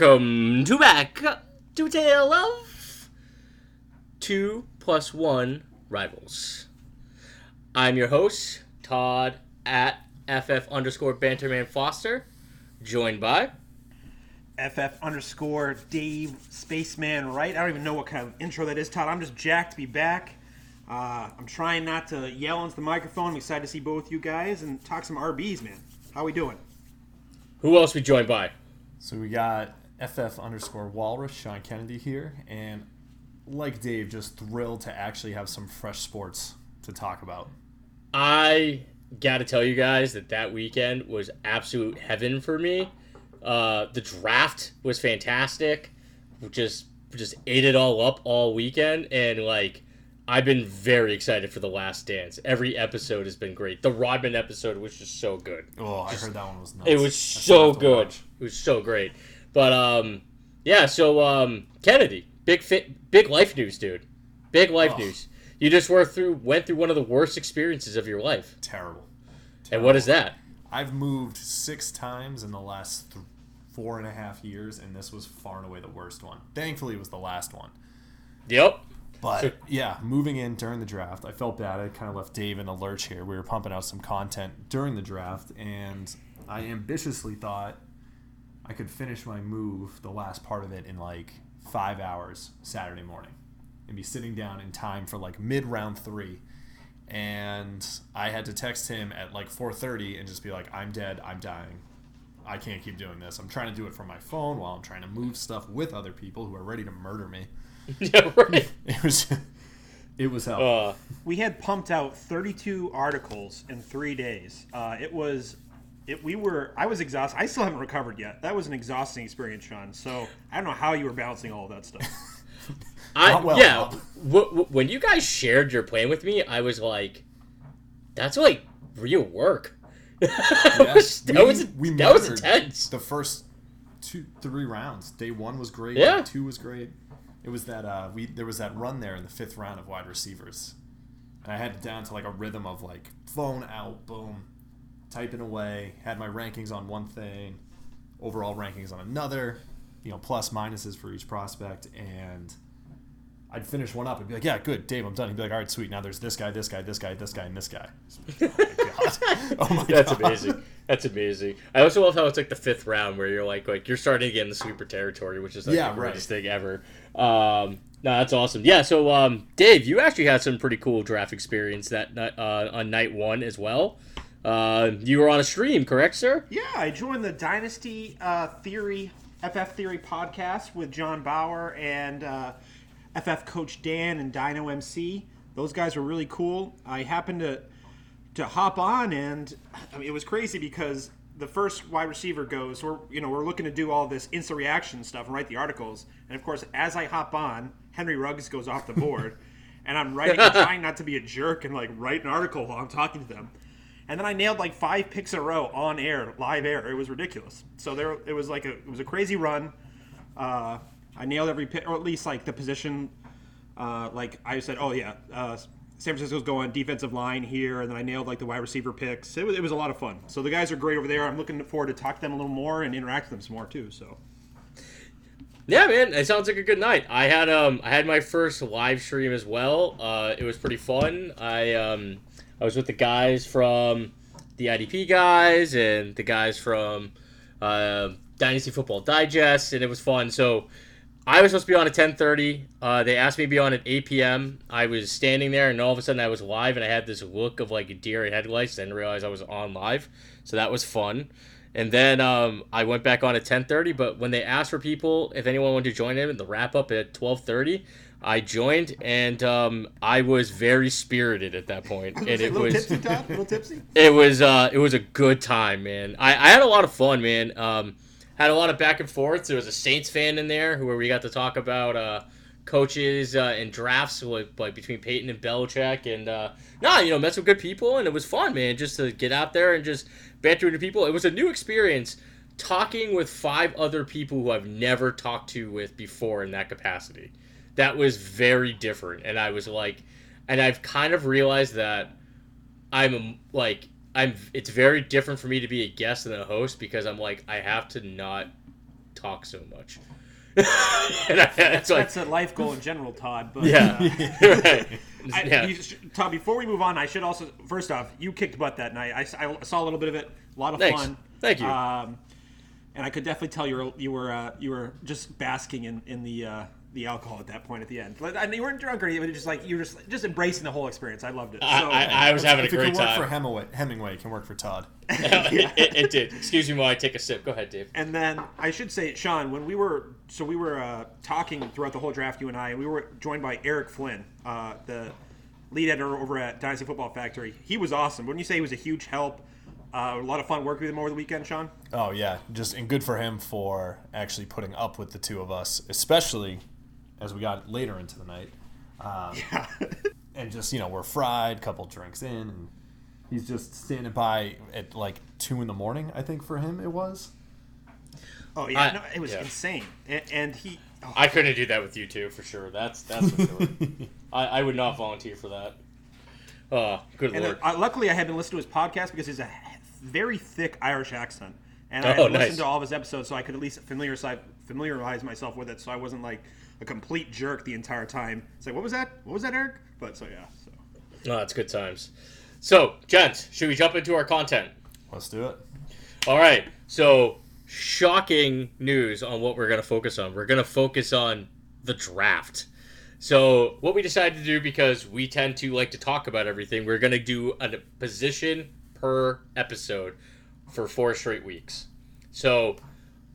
welcome to back to Tale of Two Plus One Rivals. I'm your host, Todd at FF underscore Banterman Foster, joined by FF underscore Dave Spaceman Right. I don't even know what kind of intro that is, Todd. I'm just jacked to be back. Uh, I'm trying not to yell into the microphone. I'm excited to see both you guys and talk some RBs, man. How we doing? who else we joined by? So we got FF underscore Walrus, Sean Kennedy here, and like Dave, just thrilled to actually have some fresh sports to talk about. I got to tell you guys that that weekend was absolute heaven for me. Uh, the draft was fantastic. Just just ate it all up all weekend, and like I've been very excited for the Last Dance. Every episode has been great. The Rodman episode was just so good. Oh, I heard that one was nuts. It was I so good. watch. It was so great. But um, yeah. So um, Kennedy, big fit, big life news, dude. Big life Oh. news. You just were through went through one of the worst experiences of your life. Terrible. And what is that? I've moved six times in the last th- four and a half years, and this was far and away the worst one. Thankfully, it was the last one. Yep. But So- yeah, moving in during the draft, I felt bad. I kind of left Dave in the lurch here. We were pumping out some content during the draft, and I ambitiously thought I could finish my move, the last part of it, in like five hours Saturday morning, and be sitting down in time for like mid round three. And I had to text him at like 4:30 and just be like, "I'm dead. I'm dying. I can't keep doing this. I'm trying to do it from my phone while I'm trying to move stuff with other people who are ready to murder me." yeah. Right. It was it was hell. Uh, We had pumped out 32 articles in three days. Uh, it was, it. We were. I was exhausted. I still haven't recovered yet. That was an exhausting experience, Sean. So I don't know how you were balancing all of that stuff. I well, yeah. W- w- when you guys shared your plan with me, I was like, "That's like real work." that was that We- was, we that was intense. The first two three rounds. Day one was great. Yeah. Day two was great. It was that uh we there was that run there in the fifth round of wide receivers. And I had it down to like a rhythm of like phone out, boom, typing away, had my rankings on one thing, overall rankings on another, you know, plus minuses for each prospect and I'd finish one up and be like, "Yeah, good, Dave, I'm done." He'd be like, "All right, sweet. Now there's this guy, this guy, this guy, this guy, and this guy." Oh my god! Oh my That's God. amazing. That's amazing. I also love how it's like the fifth round where you're like like you're starting to get in the sweeper territory, which is like Yeah, the greatest right. thing ever. Um, no, that's awesome. Yeah. So, um, Dave, you actually had some pretty cool draft experience that uh, on night one as well. Uh, you were on a stream, correct, sir? Yeah, I joined the Dynasty uh, Theory, FF Theory podcast with John Bauer and uh, FF Coach Dan and Dino MC. Those guys were really cool. I happened to to hop on, and I mean, it was crazy because the first wide receiver goes. We're you know we're looking to do all this instant reaction stuff and write the articles, and of course as I hop on, Henry Ruggs goes off the board, and I'm writing, trying not to be a jerk and like write an article while I'm talking to them. And then I nailed like five picks in a row on air, live air. It was ridiculous. So there, it was like a, it was a crazy run. Uh, I nailed every pick, or at least like the position. Uh, like I said, oh yeah, uh, San Francisco's going defensive line here, and then I nailed like the wide receiver picks. It was, it was a lot of fun. So the guys are great over there. I'm looking forward to talk to them a little more and interact with them some more too. So Yeah, man, it sounds like a good night. I had um I had my first live stream as well. Uh, it was pretty fun. I um I was with the guys from the IDP guys and the guys from uh, Dynasty Football Digest, and it was fun. So I was supposed to be on at ten thirty. Uh, they asked me to be on at eight p.m. I was standing there, and all of a sudden I was live, and I had this look of like a deer in headlights. Then realized I was on live, so that was fun. And then um, I went back on at ten thirty. But when they asked for people, if anyone wanted to join in the wrap up at twelve thirty, I joined, and um, I was very spirited at that point, and it a was tipsy, Todd. A little tipsy. it was uh, it was a good time, man. I, I had a lot of fun, man. Um, had a lot of back and forth. There was a Saints fan in there where we got to talk about uh, coaches uh, and drafts like, like between Peyton and Belichick, and uh, nah, you know, met some good people, and it was fun, man. Just to get out there and just banter with people. It was a new experience talking with five other people who I've never talked to with before in that capacity. That was very different, and I was like, and I've kind of realized that I'm like I'm. It's very different for me to be a guest than a host because I'm like I have to not talk so much. and I, that's like That's a life goal in general, Todd. But yeah, uh, right. I, yeah. you sh- Todd, before we move on, I should also first off, you kicked butt that night. I saw a little bit of it, a lot of Thanks. fun. Thank you. Um, and I could definitely tell you were you were uh, you were just basking in in the uh, the alcohol at that point at the end. But- And you weren't drunk or anything. Just like you were just just embracing the whole experience. I loved it. So, I, I, I was having a If it great can work for Hemingway, Hemingway, can work for Todd. it, it, it did. Excuse me while I take a sip. Go ahead, Dave. And then I should say, Sean, when we were so we were uh, talking throughout the whole draft, you and I, and we were joined by Eric Flynn, uh, the lead editor over at Dynasty Football Factory. He was awesome. Wouldn't you say he was a huge help? Uh, a lot of fun working with him over the weekend, Sean. Oh yeah, just and good for him for actually putting up with the two of us, especially as we got later into the night. Um, Yeah. and just you know we're fried, couple drinks in, and he's just standing by at like two in the morning. I think for him it was. oh yeah, I- no, it was yeah. insane. And, and he, oh, I couldn't do that with you two for sure. That's that's for sure. I, I would not volunteer for that. Oh, good and lord. uh, luckily I had been listening to his podcast because he's a very thick Irish accent, and I Oh, had nice. listened to all of his episodes so I could at least familiarize familiarize myself with it, so I wasn't like a complete jerk the entire time. It's like, what was that? What was that, Eric? But so yeah. So. Oh, that's good times. So, gents, should we jump into our content? Let's do it. All right. So, shocking news on what we're going to focus on. We're going to focus on the draft. So, what we decided to do because we tend to like to talk about everything, we're going to do a position per episode for four straight weeks. So,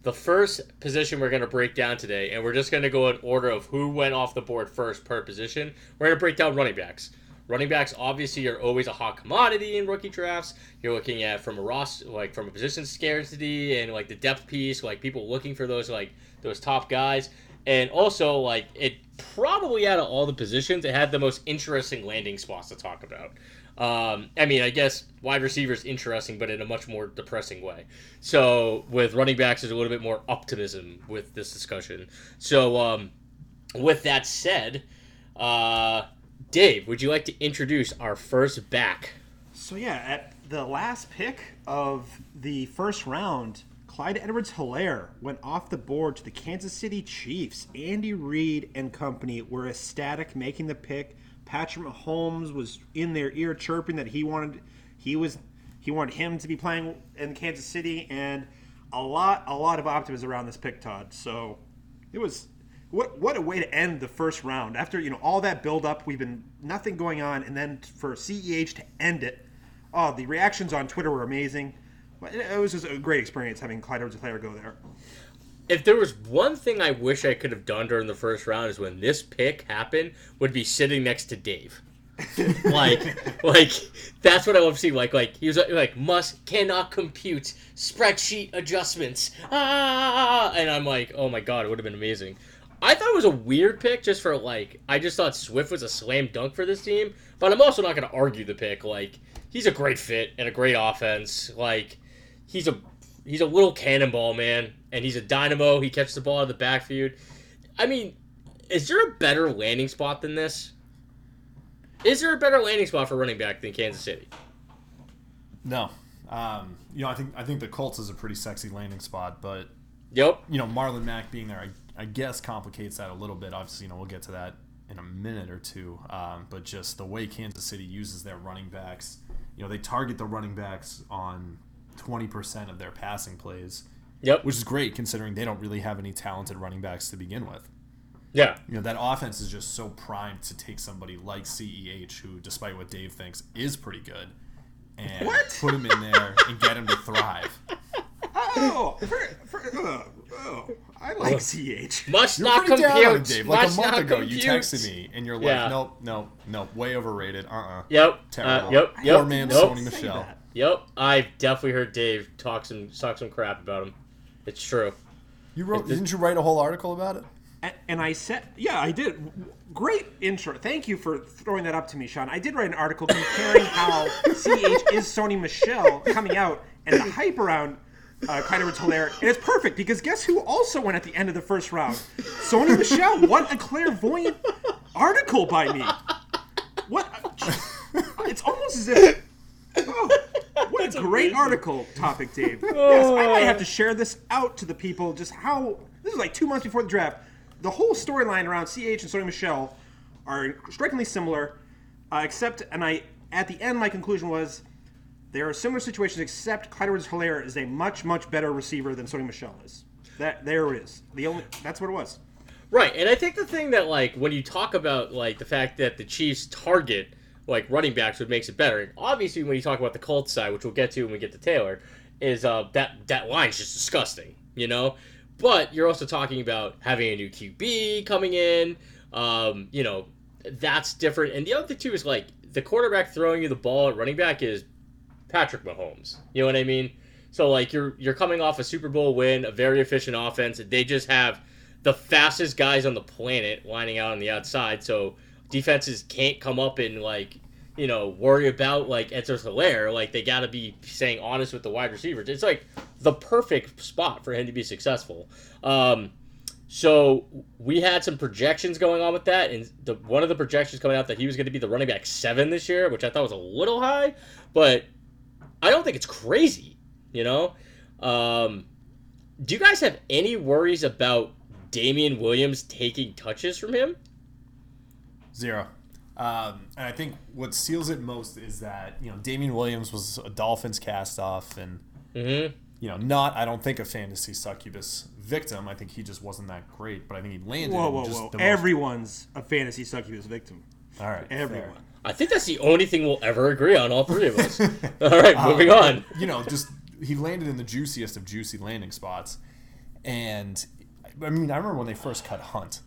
the first position we're going to break down today, and we're just going to go in order of who went off the board first per position. We're going to break down running backs. Running backs obviously are always a hot commodity in rookie drafts. You're looking at from a roster, like from a position scarcity and like the depth piece, like people looking for those like those top guys, and also like it probably out of all the positions, it had the most interesting landing spots to talk about. Um, I mean, I guess wide receivers interesting, but in a much more depressing way. So with running backs, there's a little bit more optimism with this discussion. So um, with that said, uh, Dave, would you like to introduce our first back? So yeah, at the last pick of the first round, Clyde Edwards-Hilaire went off the board to the Kansas City Chiefs. Andy Reid and company were ecstatic making the pick. Patrick Mahomes was in their ear chirping that he wanted he was he wanted him to be playing in Kansas City and a lot a lot of optimism around this pick, Todd. So it was what what a way to end the first round after you know all that build up. We've been nothing going on, and then for CEH to end it. Oh, the reactions on Twitter were amazing. It was just a great experience having Clyde Edwards-Hilaire go there. If there was one thing I wish I could have done during the first round is when this pick happened, would be sitting next to Dave. like, like that's what I love to see. Like, like he was like must cannot compute spreadsheet adjustments. Ah, and I'm like, oh my god, it would have been amazing. I thought it was a weird pick just for like I just thought Swift was a slam dunk for this team, but I'm also not going to argue the pick. Like he's a great fit and a great offense. Like he's a he's a little cannonball man, and he's a dynamo. He catches the ball out of the backfield. I mean, is there a better landing spot than this? Is there a better landing spot for running back than Kansas City? No, um, you know I think I think the Colts is a pretty sexy landing spot, but Yep. you know Marlon Mack being there, I, I guess complicates that a little bit. Obviously, you know we'll get to that in a minute or two. Um, but just the way Kansas City uses their running backs, you know they target the running backs on twenty percent of their passing plays, Yep. which is great considering they don't really have any talented running backs to begin with. Yeah. You know that offense is just so primed to take somebody like Ceh, who, despite what Dave thinks, is pretty good, and What? put him in there and get him to thrive. Oh, for, for, uh, oh, I like CH. Must You're not pretty compute. down on Dave. Like a month not ago, you texted me and you're Yeah. like, "Nope, nope, nope, way overrated." Uh, uh Yep. Terrible. Uh, yep. Yep. Poor man, Nope. Sony Michel. that. Yep. I've definitely heard Dave talk some talk some crap about him. It's true. You wrote? Didn't you write a whole article about it? And, and I said, yeah, I did. Great intro. Thank you for throwing that up to me, Sean. I did write an article comparing how CH is Sony Michel coming out and the hype around uh, Clyde Edwards-Hilaire. And it's perfect because guess who also went at the end of the first round? Sony Michel. What a clairvoyant article by me. What? It's almost as if. Oh, What a great article topic, Dave. yes, I might have to share this out to the people. Just how this is like two months before the draft. The whole storyline around CH and Sony Michel are strikingly similar, uh, except and I at the end my conclusion was there are similar situations, except Clyde Edwards Hilaire is a much much better receiver than Sony Michel is. That there it is. The only that's what it was. Right, and I think the thing that like when you talk about like the fact that the Chiefs target like running backs, what makes it better. And obviously, when you talk about the Colts side, which we'll get to when we get to Taylor, is uh that that line's just disgusting, you know. But you're also talking about having a new QB coming in. Um, you know, that's different. And the other thing too is like the quarterback throwing you the ball at running back is Patrick Mahomes. You know what I mean? So like you're you're coming off a Super Bowl win, a very efficient offense. They just have the fastest guys on the planet lining out on the outside. So defenses can't come up and like you know worry about like Edwards Hilaire. Like they got to be saying honest with the wide receivers. It's like the perfect spot for him to be successful. Um, so we had some projections going on with that, and the one of the projections coming out that he was going to be the running back seven this year, which I thought was a little high, but I don't think it's crazy. You know, um, do you guys have any worries about Damien Williams taking touches from him? Zero. Um, and I think what seals it most is that you know Damien Williams was a Dolphins cast off, and Mm-hmm. you know not I don't think a fantasy succubus victim. I think he just wasn't that great, but I think he landed. Whoa, whoa, just whoa! the most- Everyone's a fantasy succubus victim. all right, fair. Everyone. I think that's the only thing we'll ever agree on, all three of us. all right, moving on. you know, just he landed in the juiciest of juicy landing spots. And I mean, I remember when they first cut Hunt,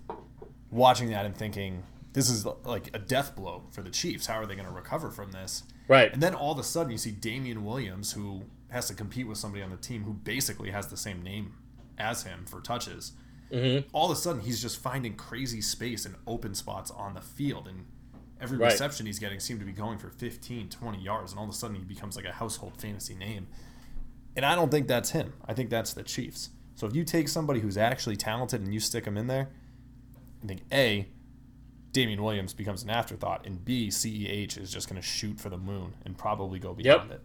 watching that and thinking, this is like a death blow for the Chiefs. How are they going to recover from this? Right. And then all of a sudden, you see Damien Williams, who has to compete with somebody on the team who basically has the same name as him for touches. Mm-hmm. All of a sudden, he's just finding crazy space and open spots on the field. And every Right. reception he's getting seemed to be going for 15, 20 yards. And all of a sudden, he becomes like a household fantasy name. And I don't think that's him. I think that's the Chiefs. So if you take somebody who's actually talented and you stick him in there, I think A, Damien Williams becomes an afterthought, and B, CEH is just going to shoot for the moon and probably go beyond it.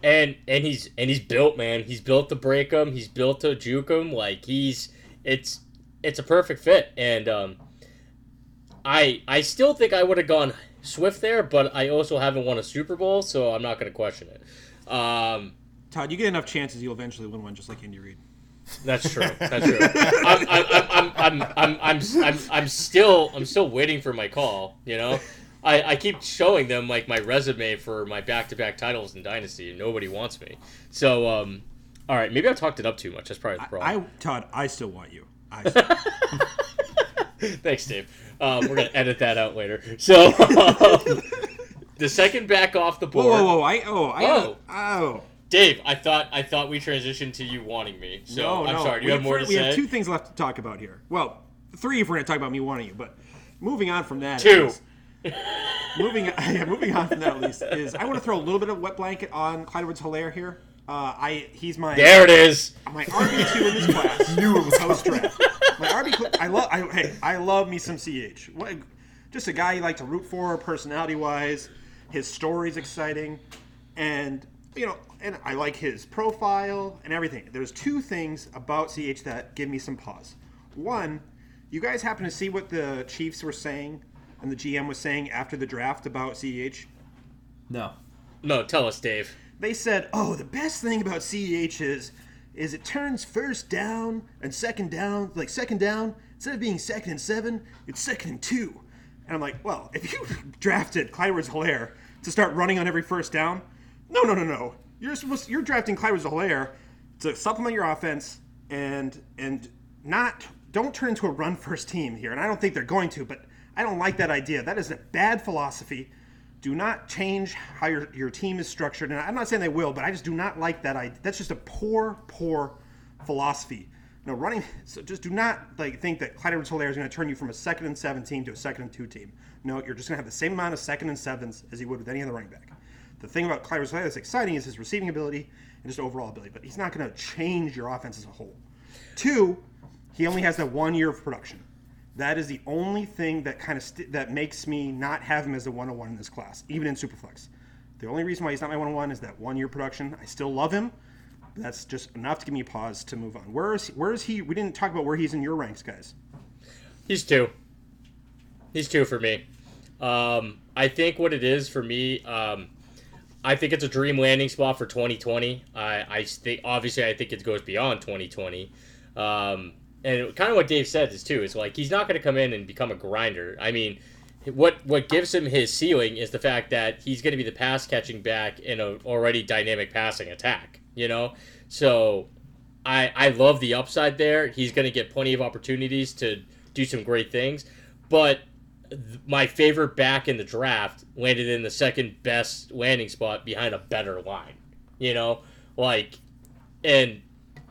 And and he's and he's built, man. He's built to break him. He's built to juke him. Like he's it's it's a perfect fit. And um, I I still think I would have gone Swift there, but I also haven't won a Super Bowl, so I'm not going to question it. Um, Todd, you get enough chances, you'll eventually win one, just like Andy Reid. That's true. That's true. I'm, I'm, I'm, I'm, I'm, I'm, I'm, I'm still, I'm still waiting for my call. You know, I, I keep showing them like my resume for my back-to-back titles in Dynasty, and nobody wants me. So, um, all right, maybe I talked it up too much. That's probably the problem. I, Todd, I still want you. I still, Thanks, Dave. Um, we're gonna edit that out later. So, um, the second back off the board. whoa, whoa, whoa! I oh, I Oh. oh. Dave, I thought, I thought we transitioned to you wanting me. So no, I'm no. sorry. Do we you have more to we say? We have two things left to talk about here. Well, three if we're going to talk about me wanting you, but moving on from that. Two. is- moving, yeah, moving on from that at least is I want to throw a little bit of wet blanket on Clyde Edwards Hilaire here. Uh, I he's my There it is. my RB two in this class. Knew it was post draft. My RB, cl- I love. I, hey, I love me some CH. What, just a guy you like to root for, personality wise. His story's exciting, and you know, and I like his profile and everything. There's two things about CH that give me some pause. One, you guys happen to see what the Chiefs were saying and the GM was saying after the draft about CH? No. No, tell us, Dave. they said, "Oh, the best thing about CEH is, is it turns first down and second down, like second down instead of being second and seven, it's second and two. And I'm like, well, if you drafted Clyde Hilaire to start running on every first down, no, no, no, no. You're supposed you're drafting Clyde Hilaire to supplement your offense and and not don't turn into a run first team here. And I don't think they're going to, but I don't like that idea. That is a bad philosophy do not change how your, your team is structured. And I'm not saying they will, but I just do not like that idea. That's just a poor, poor philosophy. No, running. So just do not like think that Clyde Edwards Hilaire is going to turn you from a second and seven team to a second and two team. No, you're just going to have the same amount of second and sevens as you would with any other running back. The thing about Clyde Edwards that's exciting is his receiving ability and just overall ability, but he's not going to change your offense as a whole. Two, he only has that one year of production. That is the only thing that kind of st- that makes me not have him as a 101 in this class, even in Superflex. The only reason why he's not my 101 is that one year production. I still love him. That's just enough to give me a pause to move on. Where is where is he? We didn't talk about where he's in your ranks, guys. He's two. He's two for me. Um, I think what it is for me, um, I think it's a dream landing spot for 2020. I, I think obviously I think it goes beyond 2020. Um, and kind of what Dave said is too is like he's not going to come in and become a grinder. I mean, what what gives him his ceiling is the fact that he's going to be the pass catching back in a already dynamic passing attack. You know, so I I love the upside there. He's going to get plenty of opportunities to do some great things, but my favorite back in the draft landed in the second best landing spot behind a better line. You know, like, and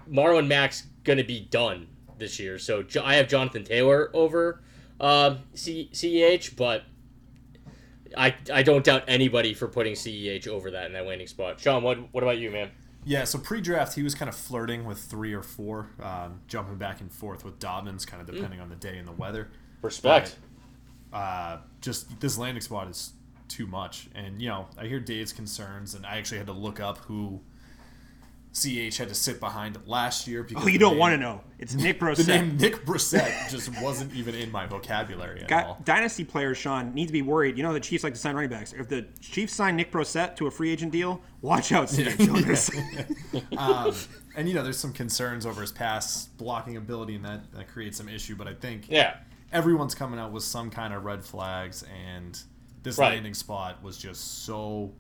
Marlon Mack's going to be done this year. So I have Jonathan Taylor over uh, C- CEH, but I I don't doubt anybody for putting CEH over that in that landing spot. Sean, what what about you, man? Yeah, so pre-draft he was kind of flirting with three or four, um, jumping back and forth with Dobbins, kind of depending mm. on the day and the weather. Respect. But, uh, just this landing spot is too much, and you know I hear Dave's concerns, and I actually had to look up who CH had to sit behind last year. Because oh, you don't want to know. It's Nick Brossette. the name Nick Brossette just wasn't even in my vocabulary at Got, all. Dynasty players, Sean, need to be worried. You know the Chiefs like to sign running backs. If the Chiefs sign Nick Brossette to a free agent deal, watch out, CJ Jonas. um, and you know, there's some concerns over his pass blocking ability, and that, that creates some issue. But I think yeah, everyone's coming out with some kind of red flags, and this right. landing spot was just so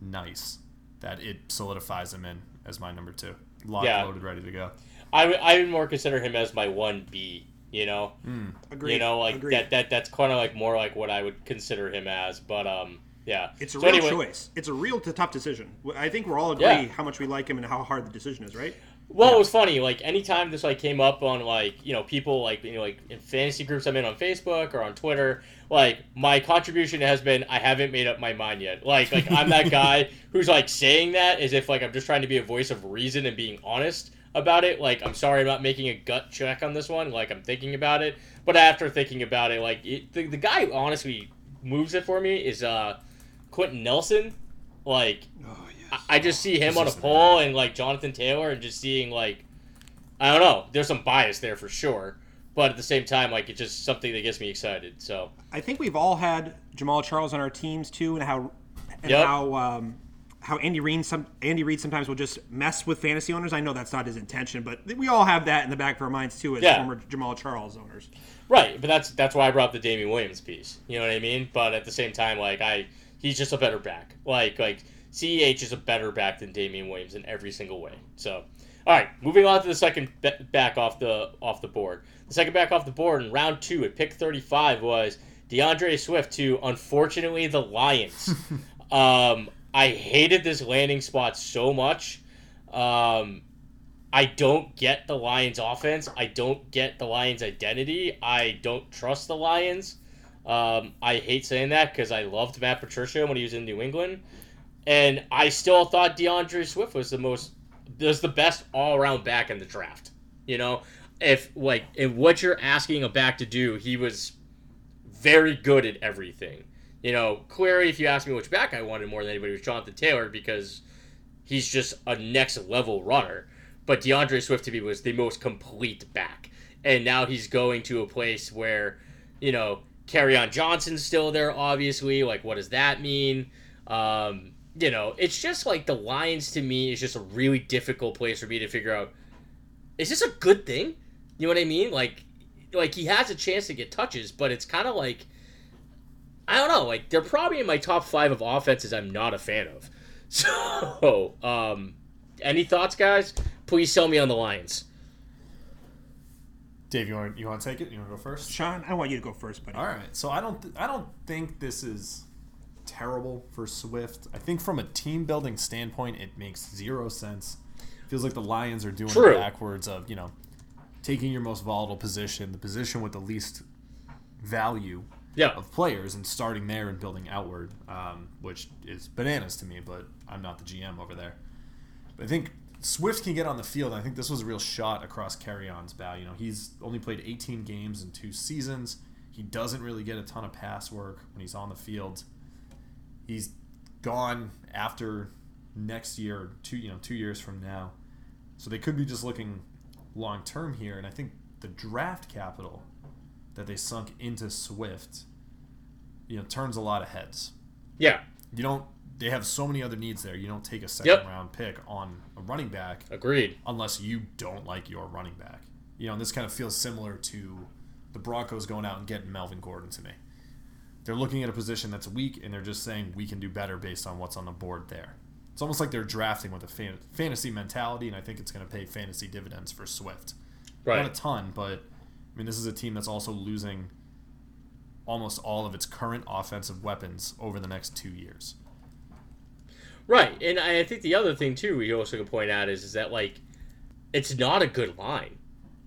nice that it solidifies him in as my number two. Locked, yeah. loaded, ready to go. I would I would more consider him as my one B. You know, mm. Agreed. You know, like Agreed. that that that's kind of like more like what I would consider him as. But um, yeah, it's a so real anyway, choice. It's a real tough decision. I think we're all agree yeah. how much we like him and how hard the decision is, right? Well, yeah. it was funny. Like anytime this like came up on like you know people like you know like in fantasy groups I'm in on Facebook or on Twitter, like my contribution has been I haven't made up my mind yet. Like like I'm that guy who's like saying that as if like I'm just trying to be a voice of reason and being honest about it. Like I'm sorry about making a gut check on this one. Like I'm thinking about it, but after thinking about it, like it, the the guy who honestly moves it for me is uh Quenton Nelson. Like. I, I, just see him on a pole and like Jonathan Taylor and just seeing like I don't know. There's some bias there for sure but at the same time, like it's just something that gets me excited. So I think we've all had Jamaal Charles on our teams too, and how and yep. how um, how Andy Reid some Andy Reid sometimes will just mess with fantasy owners. I know that's not his intention, but we all have that in the back of our minds too as yeah. former Jamaal Charles owners. Right, but that's that's why I brought up the Damien Williams piece. You know what I mean? But at the same time, like I, he's just a better back. Like like Ceh is a better back than Damien Williams in every single way. So all right, moving on to the second back off the off the board. The second back off the board in round two at pick 35 was D'Andre Swift to unfortunately the Lions. um, I hated this landing spot so much. Um, I don't get the Lions offense. I don't get the Lions identity. I don't trust the Lions. Um, I hate saying that because I loved Matt Patricia when he was in New England. And I still thought D'Andre Swift was the most was the best all around back in the draft. You know, if like if what you're asking a back to do, he was very good at everything. You know, clearly, if you ask me which back I wanted more than anybody was Jonathan Taylor because he's just a next level runner. But D'Andre Swift to me was the most complete back, and now he's going to a place where, you know, Kerryon Johnson's still there. Obviously, like what does that mean? Um, you know, it's just like the Lions to me is just a really difficult place for me to figure out. Is this a good thing? You know what I mean? Like, like he has a chance to get touches, but it's kind of like, I don't know. Like they're probably in my top five of offenses I'm not a fan of. So, um, any thoughts, guys? Please sell me on the Lions. Dave, you want you want to take it? You want to go first? Sean, I want you to go first, buddy. All right. So I don't th- I don't think this is terrible for Swift. I think from a team building standpoint, it makes zero sense. feels like the Lions are doing True. backwards of you know taking your most volatile position, the position with the least value yeah. of players, and starting there and building outward, um, which is bananas to me. But I'm not the GM over there. But I think Swift can get on the field. I think this was a real shot across Kerryon's bow. You know, he's only played 18 games in two seasons. He doesn't really get a ton of pass work when he's on the field. He's gone after next year, two you know two years from now. So they could be just looking long term here, and I think the draft capital that they sunk into Swift, you know, turns a lot of heads. Yeah, You don't. They have so many other needs there. You don't take a second Yep. round pick on a running back agreed. unless you don't like your running back. You know, and this kind of feels similar to the Broncos going out and getting Melvin Gordon to me. They're looking at a position that's weak and they're just saying we can do better based on what's on the board there. It's almost like they're drafting with a fan- fantasy mentality, and I think it's going to pay fantasy dividends for Swift. Right. Not a ton, but I mean, this is a team that's also losing almost all of its current offensive weapons over the next two years. Right, and I think the other thing too we also can point out is is that like it's not a good line,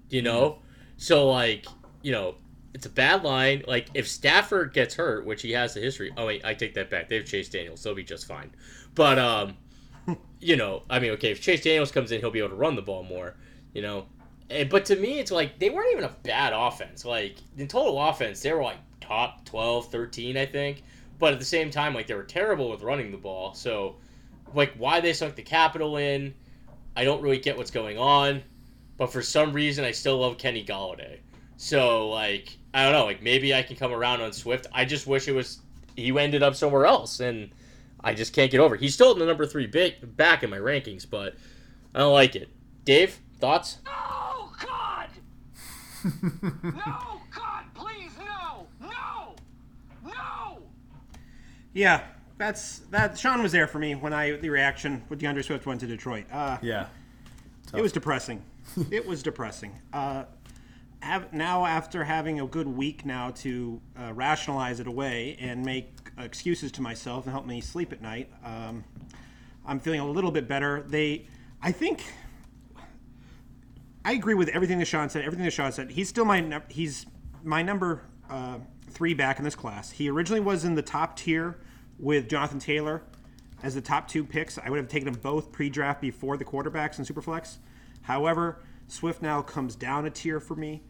you know. Mm-hmm. So like you know it's a bad line. Like if Stafford gets hurt, which he has the history. Oh wait, I take that back. They have Chase Daniels. They'll be just fine. But um, you know, I mean, okay, if Chase Daniels comes in, he'll be able to run the ball more. You know, Eh, but to me, it's like they weren't even a bad offense. Like in total offense, they were like top 12, 13, I think. But at the same time, like they were terrible with running the ball. So, like, why they sunk the capital in, I don't really get what's going on. But for some reason, I still love Kenny Golladay. So, like, I don't know. Like, maybe I can come around on Swift. I just wish it was he ended up somewhere else, and I just can't get over. it. He's still in the number three big, back in my rankings, but I don't like it. Dave, thoughts? No, God! no, God, please, no! No! No! Yeah, that's that. Sean was there for me when I the reaction when D'Andre Swift went to Detroit. Uh, Yeah. it was depressing. it was depressing. Uh, have, now after having a good week now to uh, rationalize it away and make excuses to myself and help me sleep at night, um, I'm feeling a little bit better. They, I think, I agree with everything that Sean said. Everything that Sean said. He's still my he's my number uh, three back in this class. He originally was in the top tier with Jonathan Taylor as the top two picks. I would have taken them both pre-draft before the quarterbacks in Superflex. However, Swift now comes down a tier for me.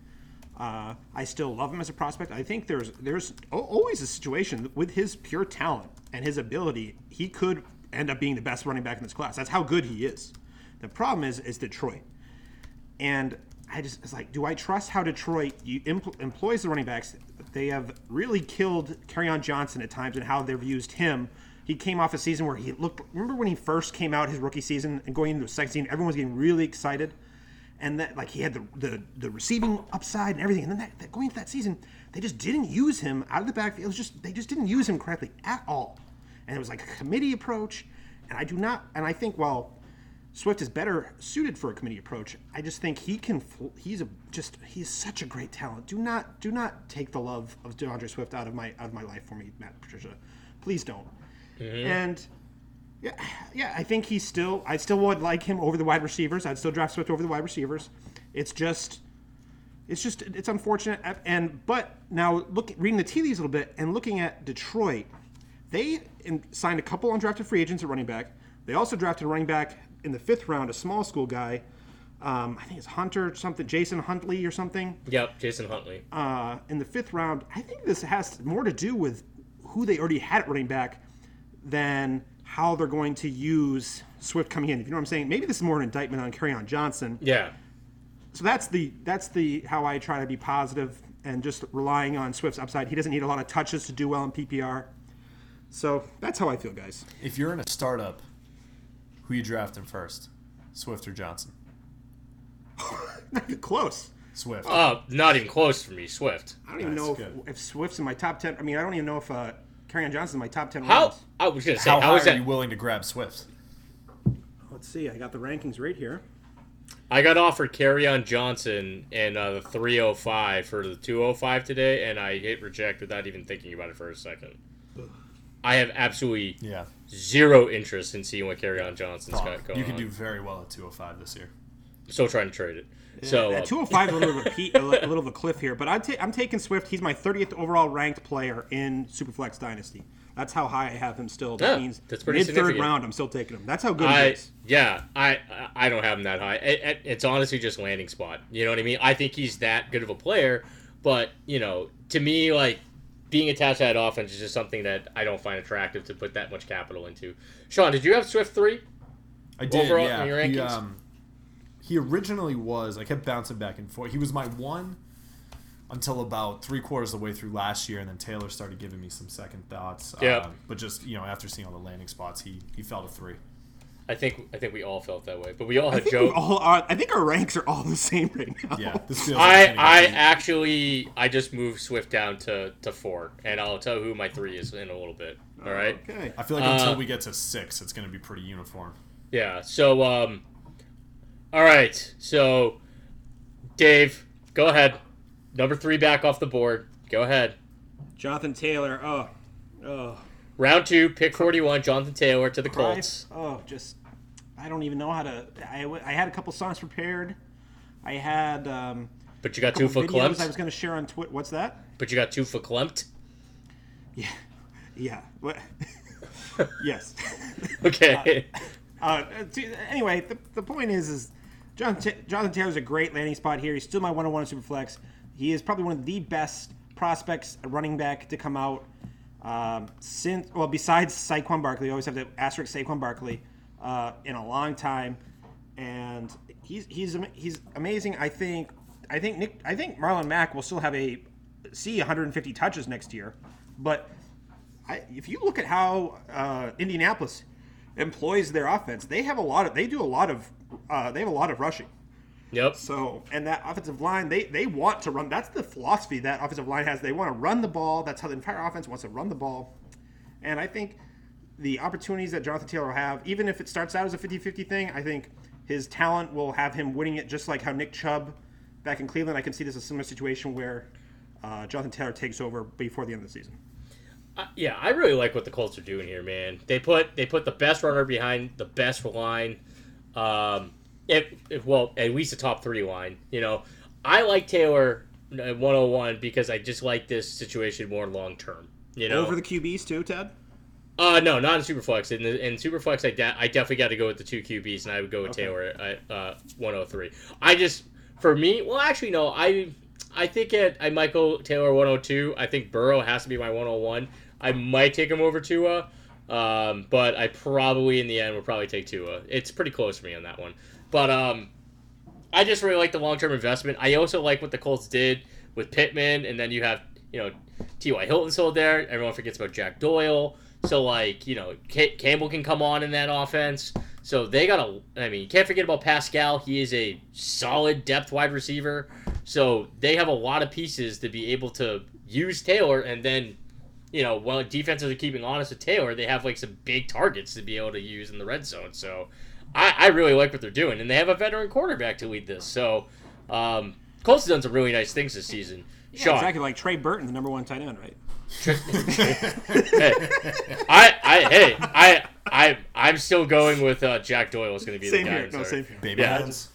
Uh, I still love him as a prospect. I think there's there's always a situation with his pure talent and his ability, he could end up being the best running back in this class. That's how good he is. The problem is is Detroit. And I just it's like, do I trust how Detroit empl- employs the running backs? They have really killed on Johnson at times and how they've used him. He came off a season where he looked. Remember when he first came out his rookie season and going into the second season, everyone was getting really excited, and that like he had the the, the receiving upside and everything. And then that, that going into that season, they just didn't use him out of the backfield. It was just they just didn't use him correctly at all, and it was like a committee approach. And I do not. And I think while Swift is better suited for a committee approach. I just think he can. He's a just. He's such a great talent. Do not do not take the love of D'Andre Swift out of my out of my life for me, Matt Patricia. Please don't. Mm-hmm. And yeah, yeah, I think he's still. I still would like him over the wide receivers. I'd still draft Swift over the wide receivers. It's just. It's just it's unfortunate and but now look reading the tea leaves a little bit and looking at Detroit, they signed a couple undrafted free agents at running back. They also drafted a running back in the fifth round, a small school guy. Um, I think it's Hunter something, Jason Huntley or something. Yep, Jason Huntley. Uh, in the fifth round, I think this has more to do with who they already had at running back than how they're going to use Swift coming in. If you know what I'm saying? Maybe this is more an indictment on on Johnson. Yeah. So that's the that's the how I try to be positive and just relying on Swift's upside. He doesn't need a lot of touches to do well in PPR. So that's how I feel, guys. If you're in a startup, who you drafting first, Swift or Johnson? Not even close. Swift. Uh, not even close for me, Swift. I don't even That's know if, if Swift's in my top ten. I mean, I don't even know if uh, Carry Johnson's in my top ten. How? rounds. I was gonna say, How how high is are that? you willing to grab Swift? Let's see. I got the rankings right here. I got offered Kerryon Johnson and uh, the 305 for the 205 today, and I hit reject without even thinking about it for a second. I have absolutely Yeah. zero interest in seeing what Kerryon Johnson's got going you can on. do very well at 205 this year. Still trying to trade it. So uh, 205 is a little of a, pe- a little of a cliff here, but I'm, ta- I'm taking Swift. He's my 30th overall ranked player in Superflex Dynasty. That's how high I have him still. That Yeah, means that's pretty mid third round. I'm still taking him. That's how good he is. yeah, I I don't have him that high. It, it- it's honestly just landing spot. You know what I mean? I think he's that good of a player, but you know, to me, like being attached to that offense is just something that I don't find attractive to put that much capital into. Sean, did you have Swift three? I did, Overall, yeah. in your he, um, he originally was. I kept bouncing back and forth. He was my one until about three quarters of the way through last year, and then Taylor started giving me some second thoughts. Yeah. Um, but just you know, after seeing all the landing spots, he he fell to three. I think I think we all felt that way, but we all had think, Joe. all are, I think our ranks are all the same right now. Yeah, this feels. I like I Kenny actually I just moved Swift down to, to four, and I'll tell who my three is in a little bit. All right. Okay. I feel like uh, until we get to six, it's going to be pretty uniform. Yeah. So um, all right. So, Dave, go ahead. Number three back off the board. Go ahead. Jonathan Taylor. Oh, oh, Round two, pick forty-one. Jonathan Taylor to the. Colts. Oh, just I don't even know how to. I, I had a couple songs prepared. I had um, But you got two for videos I was going to share on Twitter. What's that? But you got two for Clempt. Yeah, yeah. What? yes. Okay. Uh, to- anyway, the, the point is, is John T- Jonathan Taylor's a great landing spot here. He's still my one-on-one in Superflex. He is probably one of the best prospects, running back to come out um, since. Well, besides Saquon Barkley, You always have to asterisk Saquon Barkley uh, in a long time, and he's he's he's amazing. I think I think Nick I think Marlon Mack will still have a see 150 touches next year, but I, if you look at how uh, Indianapolis employs their offense, they have a lot of they do a lot of uh, they have a lot of rushing. yep. So and that offensive line, they they want to run. That's the philosophy that offensive line has. They want to run the ball. That's how the entire offense wants to run the ball. And I think the opportunities that Jonathan Taylor will have, even if it starts out as a 50-50 thing, I think his talent will have him winning it just like how Nick Chubb back in Cleveland. I can see this as a similar situation where uh, Jonathan Taylor takes over before the end of the season. Uh, yeah, I really like what the Colts are doing here, man. They put they put the best runner behind the best line. Um, if, if well, at least a top three line. You know, I like Taylor at 101 because I just like this situation more long term. You know, Over the QBs too, Ted. uh, no, not in Superflex. In, the, in Superflex, I, de- I definitely got to go with the two QBs, and I would go with Taylor at uh, 103. I just, for me, well, actually, no, I I think at I might go Taylor 102. I think Burrow has to be my 101. I might take him over Tua, um, but I probably in the end will probably take Tua. It's pretty close for me on that one. But um, I just really like the long term investment. I also like what the Colts did with Pittman, and then you have you know T.Y. Hilton still there. Everyone forgets about Jack Doyle. So like you know Ca- Campbell can come on in that offense. So they got a. I mean, you can't forget about Pascal. He is a solid depth wide receiver. So they have a lot of pieces to be able to use Taylor, and then you know while defenses are keeping honest with Taylor, they have like some big targets to be able to use in the red zone. So I, I really like what they're doing, and they have a veteran quarterback to lead this. So um, Colts have done some really nice things this season. Yeah, Sean, exactly like Trey Burton, the number one tight end, right? hey, I, I, hey, I, I, I'm still going with uh, Jack Doyle is going to be Same the guy. here. in No, same here. Baby Yeah. hands.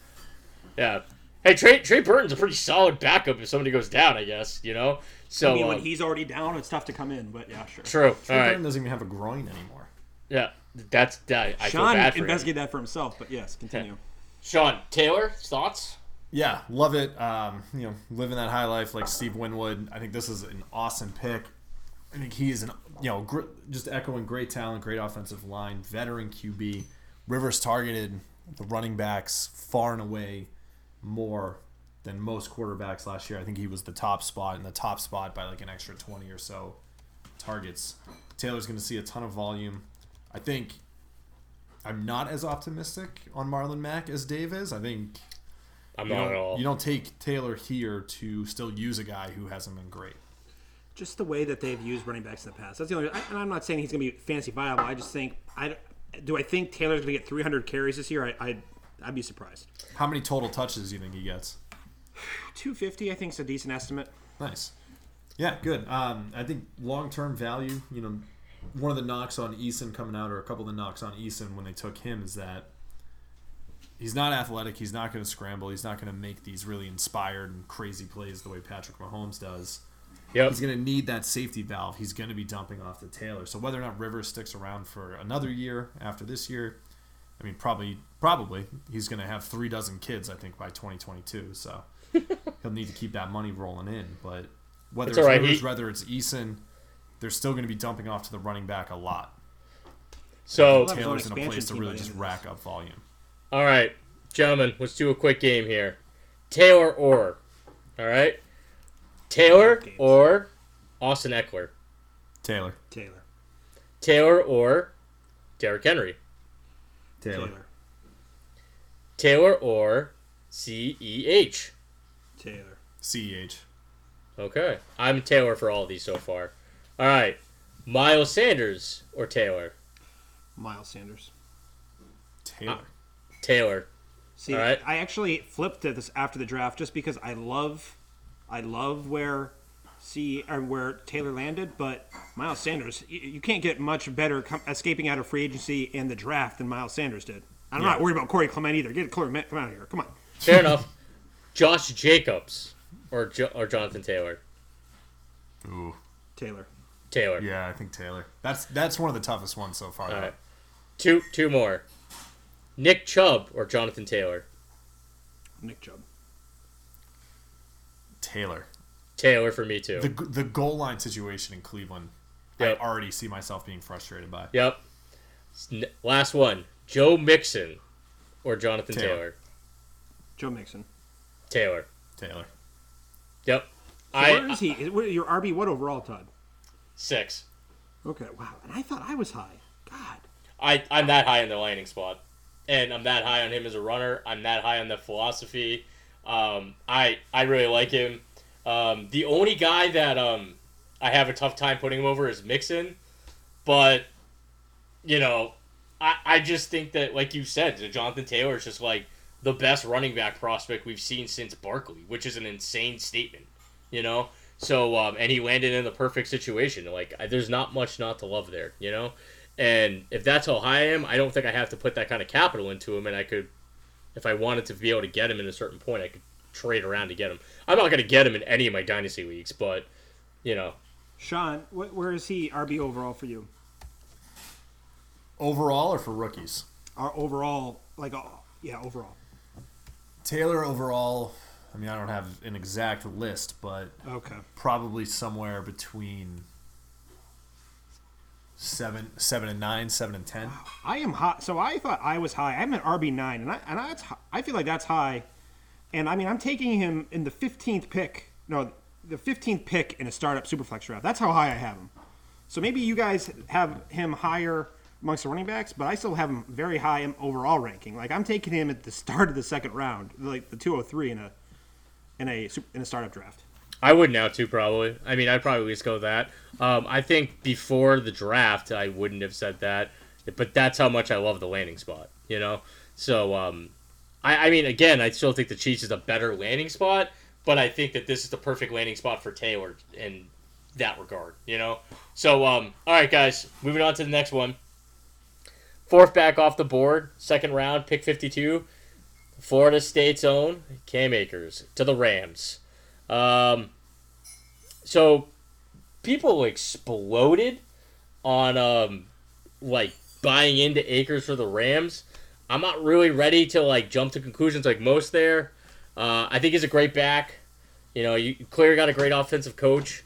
Yeah. Hey, Trey, Trey Burton's a pretty solid backup if somebody goes down. I guess you know. So I mean, when um, he's already down, it's tough to come in. But yeah, sure. true. Trey All right. Doesn't even have a groin anymore. Yeah, that's that. I feel Sean bad for him. that for himself, but yes, continue. Sean Taylor, thoughts? Yeah, love it. Um, you know, living that high life like Steve Winwood. I think this is an awesome pick. I think he is an you know gr- just echoing great talent, great offensive line, veteran QB. Rivers targeted the running backs far and away more than most quarterbacks last year. I think he was the top spot in the top spot by like an extra twenty or so targets. Taylor's going to see a ton of volume. I think I'm not as optimistic on Marlon Mack as Dave is. I think I'm you don't, at all. you don't take Taylor here to still use a guy who hasn't been great. Just the way that they've used running backs in the past. That's the only. I, and I'm not saying he's going to be fancy viable. I just think I do. I think Taylor's going to get 300 carries this year. I, I I'd be surprised. How many total touches do you think he gets? 250, I think, is a decent estimate. Nice. Yeah, good. Um, I think long term value. You know, one of the knocks on Eason coming out, or a couple of the knocks on Eason when they took him, is that he's not athletic. He's not going to scramble. He's not going to make these really inspired and crazy plays the way Patrick Mahomes does. Yep. He's going to need that safety valve. He's going to be dumping off to Taylor. So whether or not Rivers sticks around for another year after this year, I mean, probably, probably he's going to have three dozen kids. I think by 2022. So he'll need to keep that money rolling in. But whether It's it's, all right, Rivers, he- whether it's Eason, they're still going to be dumping off to the running back a lot. So, He'll have his own Taylor's in a place to really just end rack up volume. all right, gentlemen, let's do a quick game here. Taylor or, all right, Taylor or Austin Ekeler, Taylor. Taylor. Taylor or Derrick Henry, Taylor. Taylor. Taylor or Ceh. Taylor. CEH. Okay, I'm Taylor for all of these so far. All right, Miles Sanders or Taylor, Miles Sanders. Taylor. Ah, Taylor. See, All right. I actually flipped to this after the draft just because I love, I love where see or uh, where Taylor landed, but Miles Sanders, you, you can't get much better com- escaping out of free agency and the draft than Miles Sanders did. I'm not worried about Corey Clement either. Get Corey Clement come out of here. Come on. Fair enough. Josh Jacobs or jo- or Jonathan Taylor. Ooh. Taylor. Taylor. Yeah, I think Taylor. That's that's one of the toughest ones so far. All though. right. Two two more. Nick Chubb or Jonathan Taylor. Nick Chubb. Taylor. Taylor for me too. The the goal line situation in Cleveland, Yep. I already see myself being frustrated by. Yep. Last one. Joe Mixon or Jonathan Taylor. Taylor. Joe Mixon. Taylor. Taylor. Yep. So I is he? Your RB what overall, Todd? six. Okay, wow. And I thought I was high. God. I I'm that high in the landing spot, and I'm that high on him as a runner. I'm that high on the philosophy. Um, I I really like him. Um, the only guy that um I have a tough time putting him over is Mixon, but you know, I I just think that like you said, Jonathan Taylor is just like the best running back prospect we've seen since Barkley, which is an insane statement. You know. So um, and he landed in the perfect situation. Like I, there's not much not to love there, you know. And if that's how high I am, I don't think I have to put that kind of capital into him. And I could, if I wanted to be able to get him in a certain point, I could trade around to get him. I'm not going to get him in any of my dynasty leagues, but you know, Sean, wh- where is he RB overall for you? Overall or for rookies? Our overall, like, oh, yeah, overall. Taylor overall. I mean, I don't have an exact list, but Okay. probably somewhere between seven, seven and nine, seven and ten. I am high. So I thought I was high. I'm at RB nine, and I and I, that's, I feel like that's high. And I mean, I'm taking him in the 15th pick. No, the 15th pick in a startup superflex draft. That's how high I have him. So maybe you guys have him higher amongst the running backs, but I still have him very high overall ranking. Like I'm taking him at the start of the second round, like the 203 in a in a in a startup draft. I would now too probably. I mean, I'd probably least go that. Um, I think before the draft, I wouldn't have said that, but that's how much I love the landing spot. You know, so um, I, I mean, again, I still think the Chiefs is a better landing spot, but I think that this is the perfect landing spot for Taylor in that regard. You know, so um, all right, guys, moving on to the next one. Fourth back off the board, second round, pick fifty-two. Florida State's own Cam Akers to the Rams. Um, so people exploded on um, like buying into Akers for the Rams. I'm not really ready to like jump to conclusions like most there. Uh, I think he's a great back. You know, you clearly got a great offensive coach.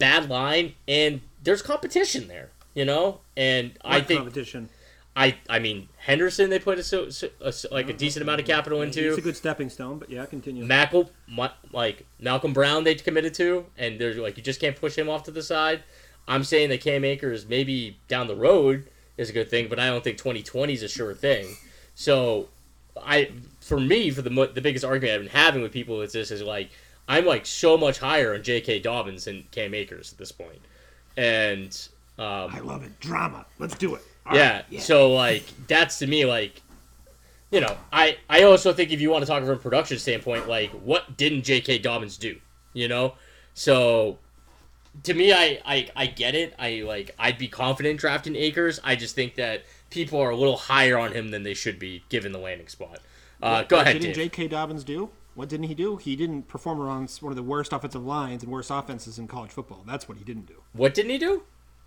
Bad line, and there's competition there. You know, and I think competition. I I mean Henderson they put a, so, so, a, like a decent amount of capital into. It's a good stepping stone, but yeah, continue. Malcolm, like Malcolm Brown, they committed to, and there's like you just can't push him off to the side. I'm saying that Cam Akers maybe down the road is a good thing, but I don't think 2020 is a sure thing. So, I for me for the the biggest argument I've been having with people with this is like I'm like so much higher on J.K. Dobbins than Cam Akers at this point, and um, I love it. Drama. Let's do it. Yeah, right. So like that's to me like you know, I I also think if you want to talk from a production standpoint, like what didn't J.K. Dobbins do? You know? So to me I, I I get it. I like I'd be confident drafting Akers. I just think that people are a little higher on him than they should be given the landing spot. Uh, What- go what ahead, Didn't. J.K. Dobbins do? What didn't he do? He didn't perform around one of the worst offensive lines and worst offenses in college football. That's what he didn't do. What didn't he do?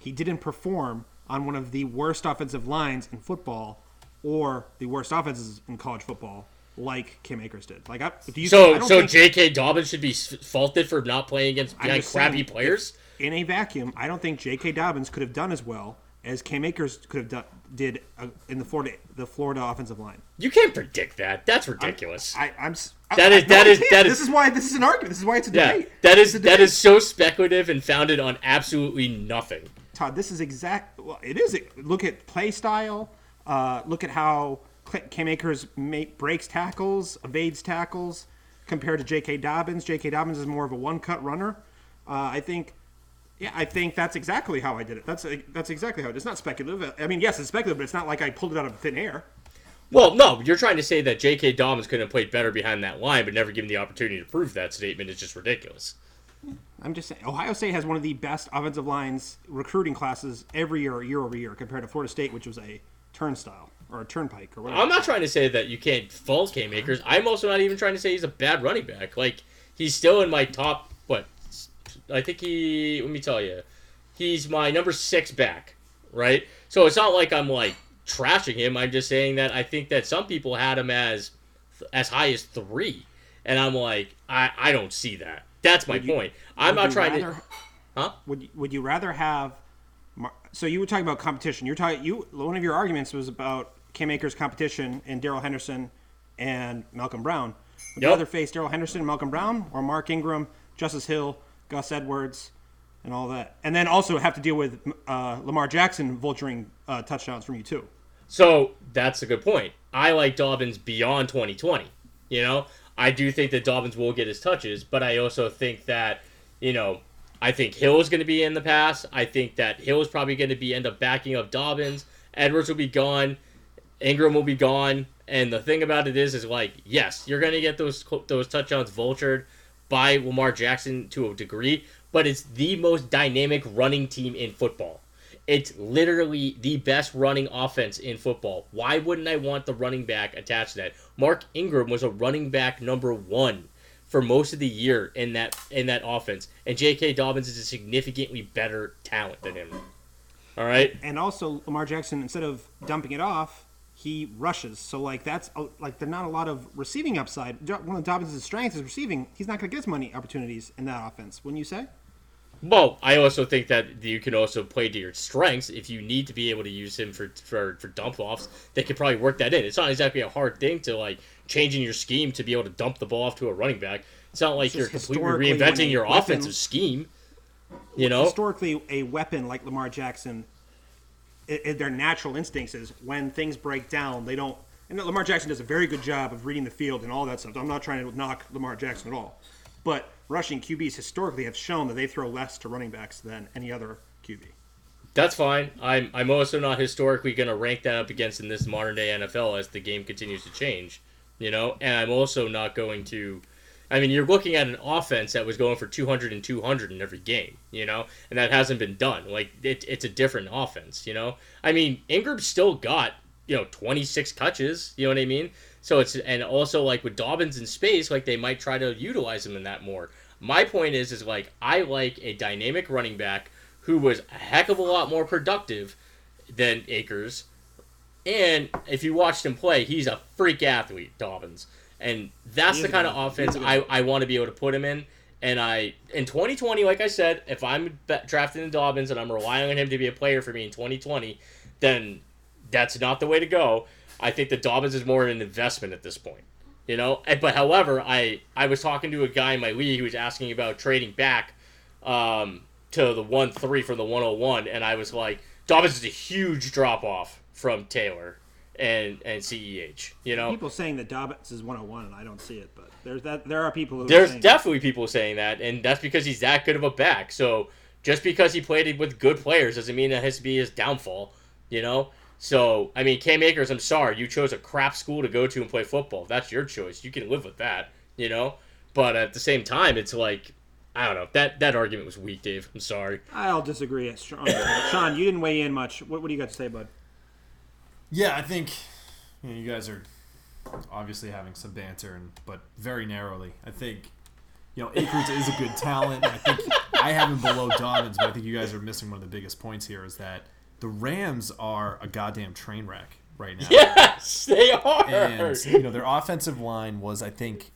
He didn't perform on one of the worst offensive lines in football or the worst offenses in college football. like Cam Akers did. Like, I, do you? I So, so J.K. Dobbins should be faulted for not playing against just crappy saying, players. in a vacuum, I don't think J.K. Dobbins could have done as well as Cam Akers could have done did uh, in the Florida the Florida offensive line. You can't predict that. That's ridiculous. I, I'm. s- That is- I- that no, is- that is- This is why this is an argument. This is why it's a yeah, debate. that is that is so speculative and founded on absolutely nothing. Todd, this is exact. Well, it is. Look at play style. Uh, look at how Cam Akers make, breaks tackles, evades tackles, compared to J.K. Dobbins. J.K. Dobbins is more of a one-cut runner. Uh, I think. Yeah, I think that's exactly how I did it. That's that's exactly how it is. It's not speculative. I mean, yes, it's speculative, but it's not like I pulled it out of thin air. Well, no, you're trying to say that J.K. Dobbins couldn't have played better behind that line, but never given the opportunity to prove that statement is just ridiculous. I'm just saying, Ohio State has one of the best offensive lines recruiting classes every year, year over year, compared to Florida State, which was a turnstile or a turnpike or whatever. I'm not trying to say that you can't fault Cam Akers. I'm also not even trying to say he's a bad running back. Like he's still in my top. What? I think he. Let me tell you, he's my number six back. Right. So it's not like I'm like trashing him. I'm just saying that I think that some people had him as as high as three, and I'm like, I I don't see that. That's my Would you- point. I'm not trying rather- to. Huh? Would would you rather have? So you were talking about competition. You're talking. You one of your arguments was about Cam Akers' competition and Darrell Henderson and Malcolm Brown. Would you rather face Darrell Henderson and Malcolm Brown or Mark Ingram, Justice Hill, Gus Edwards, and all that, and then also have to deal with uh, Lamar Jackson vulturing uh, touchdowns from you too. So that's a good point. I like Dobbins beyond 2020. You know, I do think that Dobbins will get his touches, but I also think that, you know, I think Hill is going to be in the pass. I think that Hill is probably going to be end up backing up Dobbins. Edwards will be gone. Ingram will be gone. And the thing about it is, is like, yes, you're going to get those those touchdowns vultured by Lamar Jackson to a degree, but it's the most dynamic running team in football. It's literally the best running offense in football. Why wouldn't I want the running back attached to that? Mark Ingram was a running back number one for most of the year in that in that offense, and J.K. Dobbins is a significantly better talent than him. All right, and also Lamar Jackson instead of dumping it off, he rushes. So like that's like there's not a lot of receiving upside. One of Dobbins' strengths is receiving. He's not going to get as many opportunities in that offense. Wouldn't you say? Well, I also think that you can also play to your strengths if you need to be able to use him for for, for dump offs. They could probably work that in. It's not exactly a hard thing to like changing your scheme to be able to dump the ball off to a running back. It's not like It's you're completely reinventing your weapon- offensive scheme. You know, Historically, a weapon like Lamar Jackson, i i their natural instincts is when things break down, they don't. And Lamar Jackson does a very good job of reading the field and all that stuff. I'm not trying to knock Lamar Jackson at all, but rushing QBs historically have shown that they throw less to running backs than any other QB. That's fine. I'm I'm also not historically going to rank that up against in this modern day NFL as the game continues to change, you know. And I'm also not going to. I mean, you're looking at an offense that was going for 200 and 200 in every game, you know, and that hasn't been done. Like it, it's a different offense, you know. I mean, Ingram still got you know 26 touches, you know what I mean. So it's and also like with Dobbins in space, like they might try to utilize him in that more. My point is, is like I like a dynamic running back who was a heck of a lot more productive than Akers. And if you watched him play, he's a freak athlete, Dobbins. And that's He the kind a- of offense I, good- I want to be able to put him in. And I in 2020, like I said, if I'm drafting in Dobbins and I'm relying on him to be a player for me in 2020, then that's not the way to go. I think that Dobbins is more an investment at this point. You know, but however, I I was talking to a guy in my league who was asking about trading back um, to the one three from the one hundred one, and I was like, Dobbins is a huge drop off from Taylor and and Ceh. You know, People saying that Dobbins is 101, and I don't see it, but there's that. There are people who there's definitely people saying that, and that's because he's that good of a back. So just because he played with good players doesn't mean that has to be his downfall. You know. So I mean, Cam Akers, I'm sorry, you chose a crap school to go to and play football. That's your choice. You can live with that. You know. But at the same time, it's like I don't know. That that argument was weak, Dave. I'm sorry. I'll disagree. Sean, Sean, you didn't weigh in much. What, what do you got to say, bud? Yeah, I think you, know, you guys are obviously having some banter, and but very narrowly. I think you know Akers is a good talent. I think I have him below Dobbins, but I think you guys are missing one of the biggest points here is that the Rams are a goddamn train wreck. right now. Yes, they are. And you know their offensive line was, I think,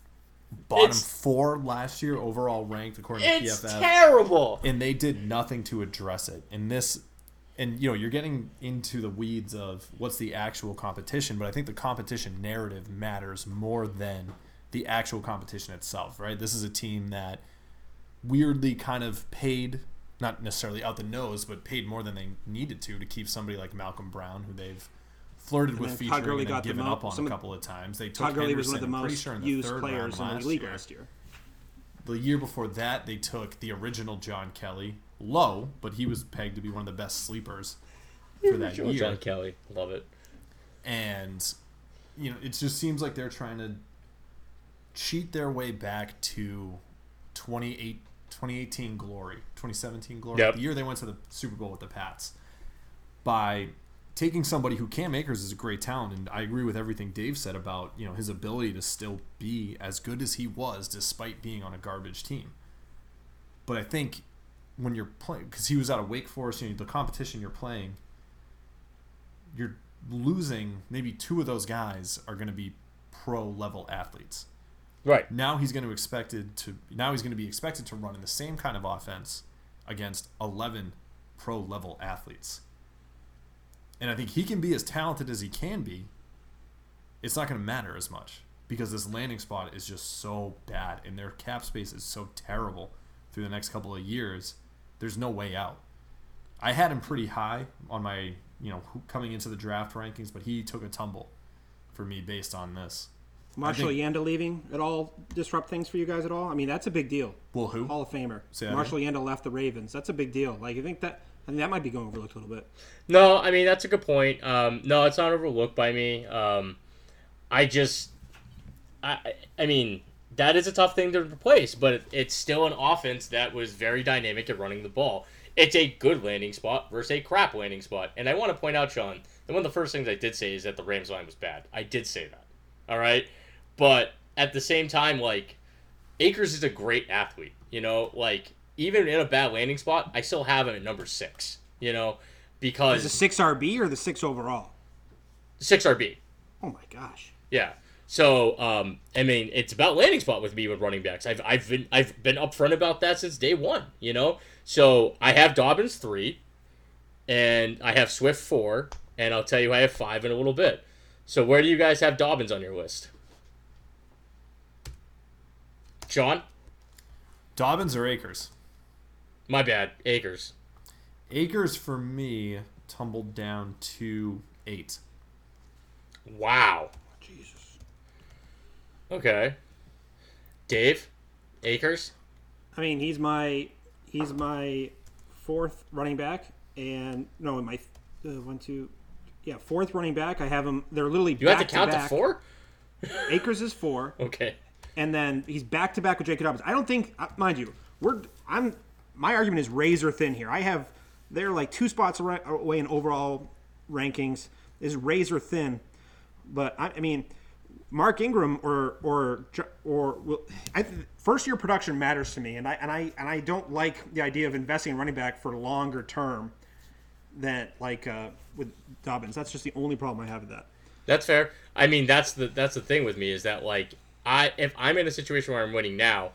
bottom It's- four last year overall ranked according it's to PFF, It's terrible. and they did nothing to address it. And this, and you know, you're getting into the weeds of what's the actual competition, but I think the competition narrative matters more than the actual competition itself. Right? This is a team that weirdly kind of paid. Not necessarily out the nose, but paid more than they needed to to keep somebody like Malcolm Brown, who they've flirted with then Todd featuring and then got given up on some a couple of times. They took Todd Gurley was one of the Henderson, I'm pretty most sure, the used third players in the league year. last year. The year before that, they took the original John Kelly, low, but he was pegged to be one of the best sleepers for that John, year. John Kelly, love it. And you know, it just seems like they're trying to cheat their way back to 28, 2018 glory, 2017 glory, Yep. the year they went to the Super Bowl with the Pats, by taking somebody who Cam Akers is a great talent, and I agree with everything Dave said about you know his ability to still be as good as he was despite being on a garbage team. But I think when you're playing, because he was out of Wake Forest, you know, the competition you're playing, you're losing. Maybe two of those guys are going to be pro level athletes. Right. Now he's going to expected to now he's going to be expected to run in the same kind of offense against 11 pro level athletes. And I think he can be as talented as he can be. It's not going to matter as much because this landing spot is just so bad and their cap space is so terrible through the next couple of years. There's no way out. I had him pretty high on my, you know, coming into the draft rankings, but he took a tumble for me based on this. Marshall think- Yanda leaving at all disrupt things for you guys at all? I mean, that's a big deal. Well, who? Hall of Famer. Say Marshall Yanda left the Ravens. That's a big deal. Like, I think that I think that might be going overlooked a little bit. No, I mean that's a good point. Um, no, it's not overlooked by me. Um, I just, I, I- I mean, that is a tough thing to replace, but it's still an offense that was very dynamic at running the ball. It's a good landing spot versus a crap landing spot, and I want to point out, Sean, that one of the first things I did say is that the Rams line was bad. I did say that. All right, but at the same time, like Akers is a great athlete. You know, like even in a bad landing spot, I still have him at number six. You know, because Is the six RB or the six overall? six RB. Oh my gosh. Yeah. So, um, I mean, it's about landing spot with me with running backs. I've, I've been I've been upfront about that since day one. You know, so I have Dobbins three, and I have Swift four, and I'll tell you I have five in a little bit. So, where do you guys have Dobbins on your list? John, Dobbins or Akers? my bad, Akers. Akers for me tumbled down to eight. Wow. Jesus. Okay. Dave, Akers. I mean, he's my he's my fourth running back, and no, my uh, one, two, yeah, fourth running back. I have him. They're literally You have back to count to back. four. Akers is four, Okay. And then he's back to back with J.K. Dobbins. I don't think, uh, mind you, we're I'm my argument is razor thin here. I have they're like two spots away in overall rankings is razor thin, but I, I mean. Mark Ingram or or or I, first year production matters to me, and I and I and I don't like the idea of investing in running back for longer term than like uh, with Dobbins. That's just the only problem I have with that. That's fair. I mean, that's the that's the thing with me is that like I if I'm in a situation where I'm winning now,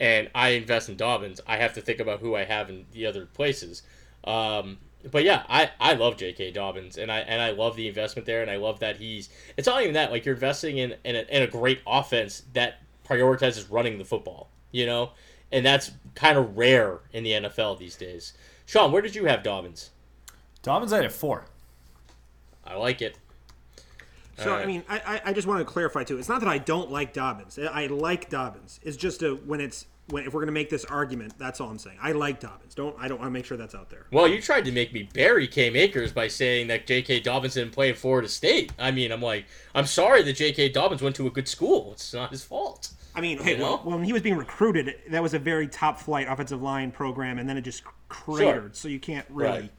and I invest in Dobbins, I have to think about who I have in the other places. Um, but yeah, I, I love J.K. Dobbins, and I and I love the investment there, and I love that he's. It's not even that like you're investing in in a, in a great offense that prioritizes running the football, you know, and that's kind of rare in the NFL these days. Sean, where did you have Dobbins? Dobbins I had four. I like it. So Alright. I mean, I, I just want to clarify too. It's not that I don't like Dobbins. I like Dobbins. It's just a, when it's when if we're gonna make this argument, that's all I'm saying. I like Dobbins. Don't I don't want to make sure that's out there. Well, you tried to make me bury Cam Akers by saying that J.K. Dobbins didn't play at Florida State. I mean, I'm like, I'm sorry that J.K. Dobbins went to a good school. It's not his fault. I mean, hey, well, when he was being recruited, that was a very top flight offensive line program, and then it just cratered. So you can't really. Right.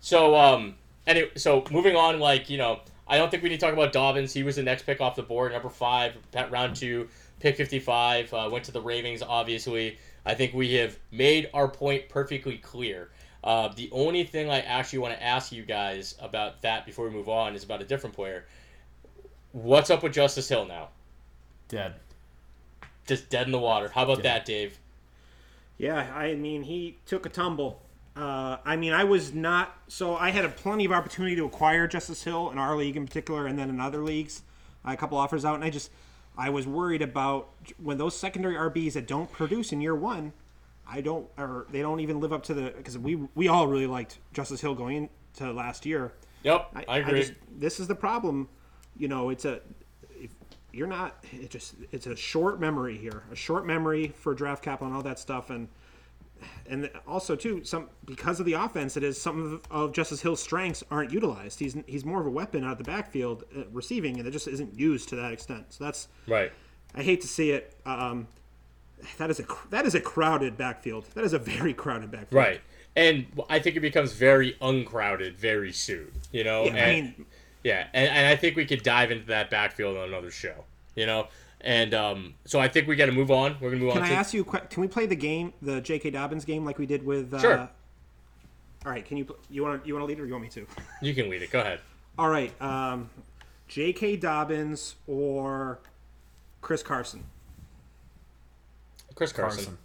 So, um, anyway, so moving on, like you know, I don't think we need to talk about Dobbins. He was the next pick off the board, number five, at round two, pick 55. Uh, went to the Ravens, obviously. I think we have made our point perfectly clear. Uh, the only thing I actually want to ask you guys about that before we move on is about a different player. What's up with Justice Hill now? Dead. Just dead in the water. How about Yeah. that, Dave? Yeah, I mean, he took a tumble. Uh, I mean, I was not. So I had a plenty of opportunity to acquire Justice Hill in our league in particular, and then in other leagues, I had a couple offers out, and I just, I was worried about when those secondary RBs that don't produce in year one, I don't, or they don't even live up to the because we we all really liked Justice Hill going into last year. Yep, I, agree. just- this is the problem. You know, it's a if you're not. It just it's a short memory here, a short memory for draft capital and all that stuff, and and also too some because of the offense, it is some of, of Justice Hill's strengths aren't utilized. He's he's more of a weapon out of the backfield uh, receiving, and it just isn't used to that extent. So that's right. I hate to see it. Um, that is a that is a crowded backfield. That is a very crowded backfield. Right. And I think it becomes very uncrowded very soon. You know? Yeah, and, I mean, Yeah, and, and I think we could dive into that backfield on another show. You know? And um, so I think we got to move on. We're going to move Can on I to. ask you? a que- Can we play the game, the J.K. Dobbins game, like we did with? Uh, Sure. All right. Can you? pl- You want to? You want to lead, or you want me to? You can lead it. Go ahead. All right. Um, J.K. Dobbins or Chris Carson. Chris Carson. Carson.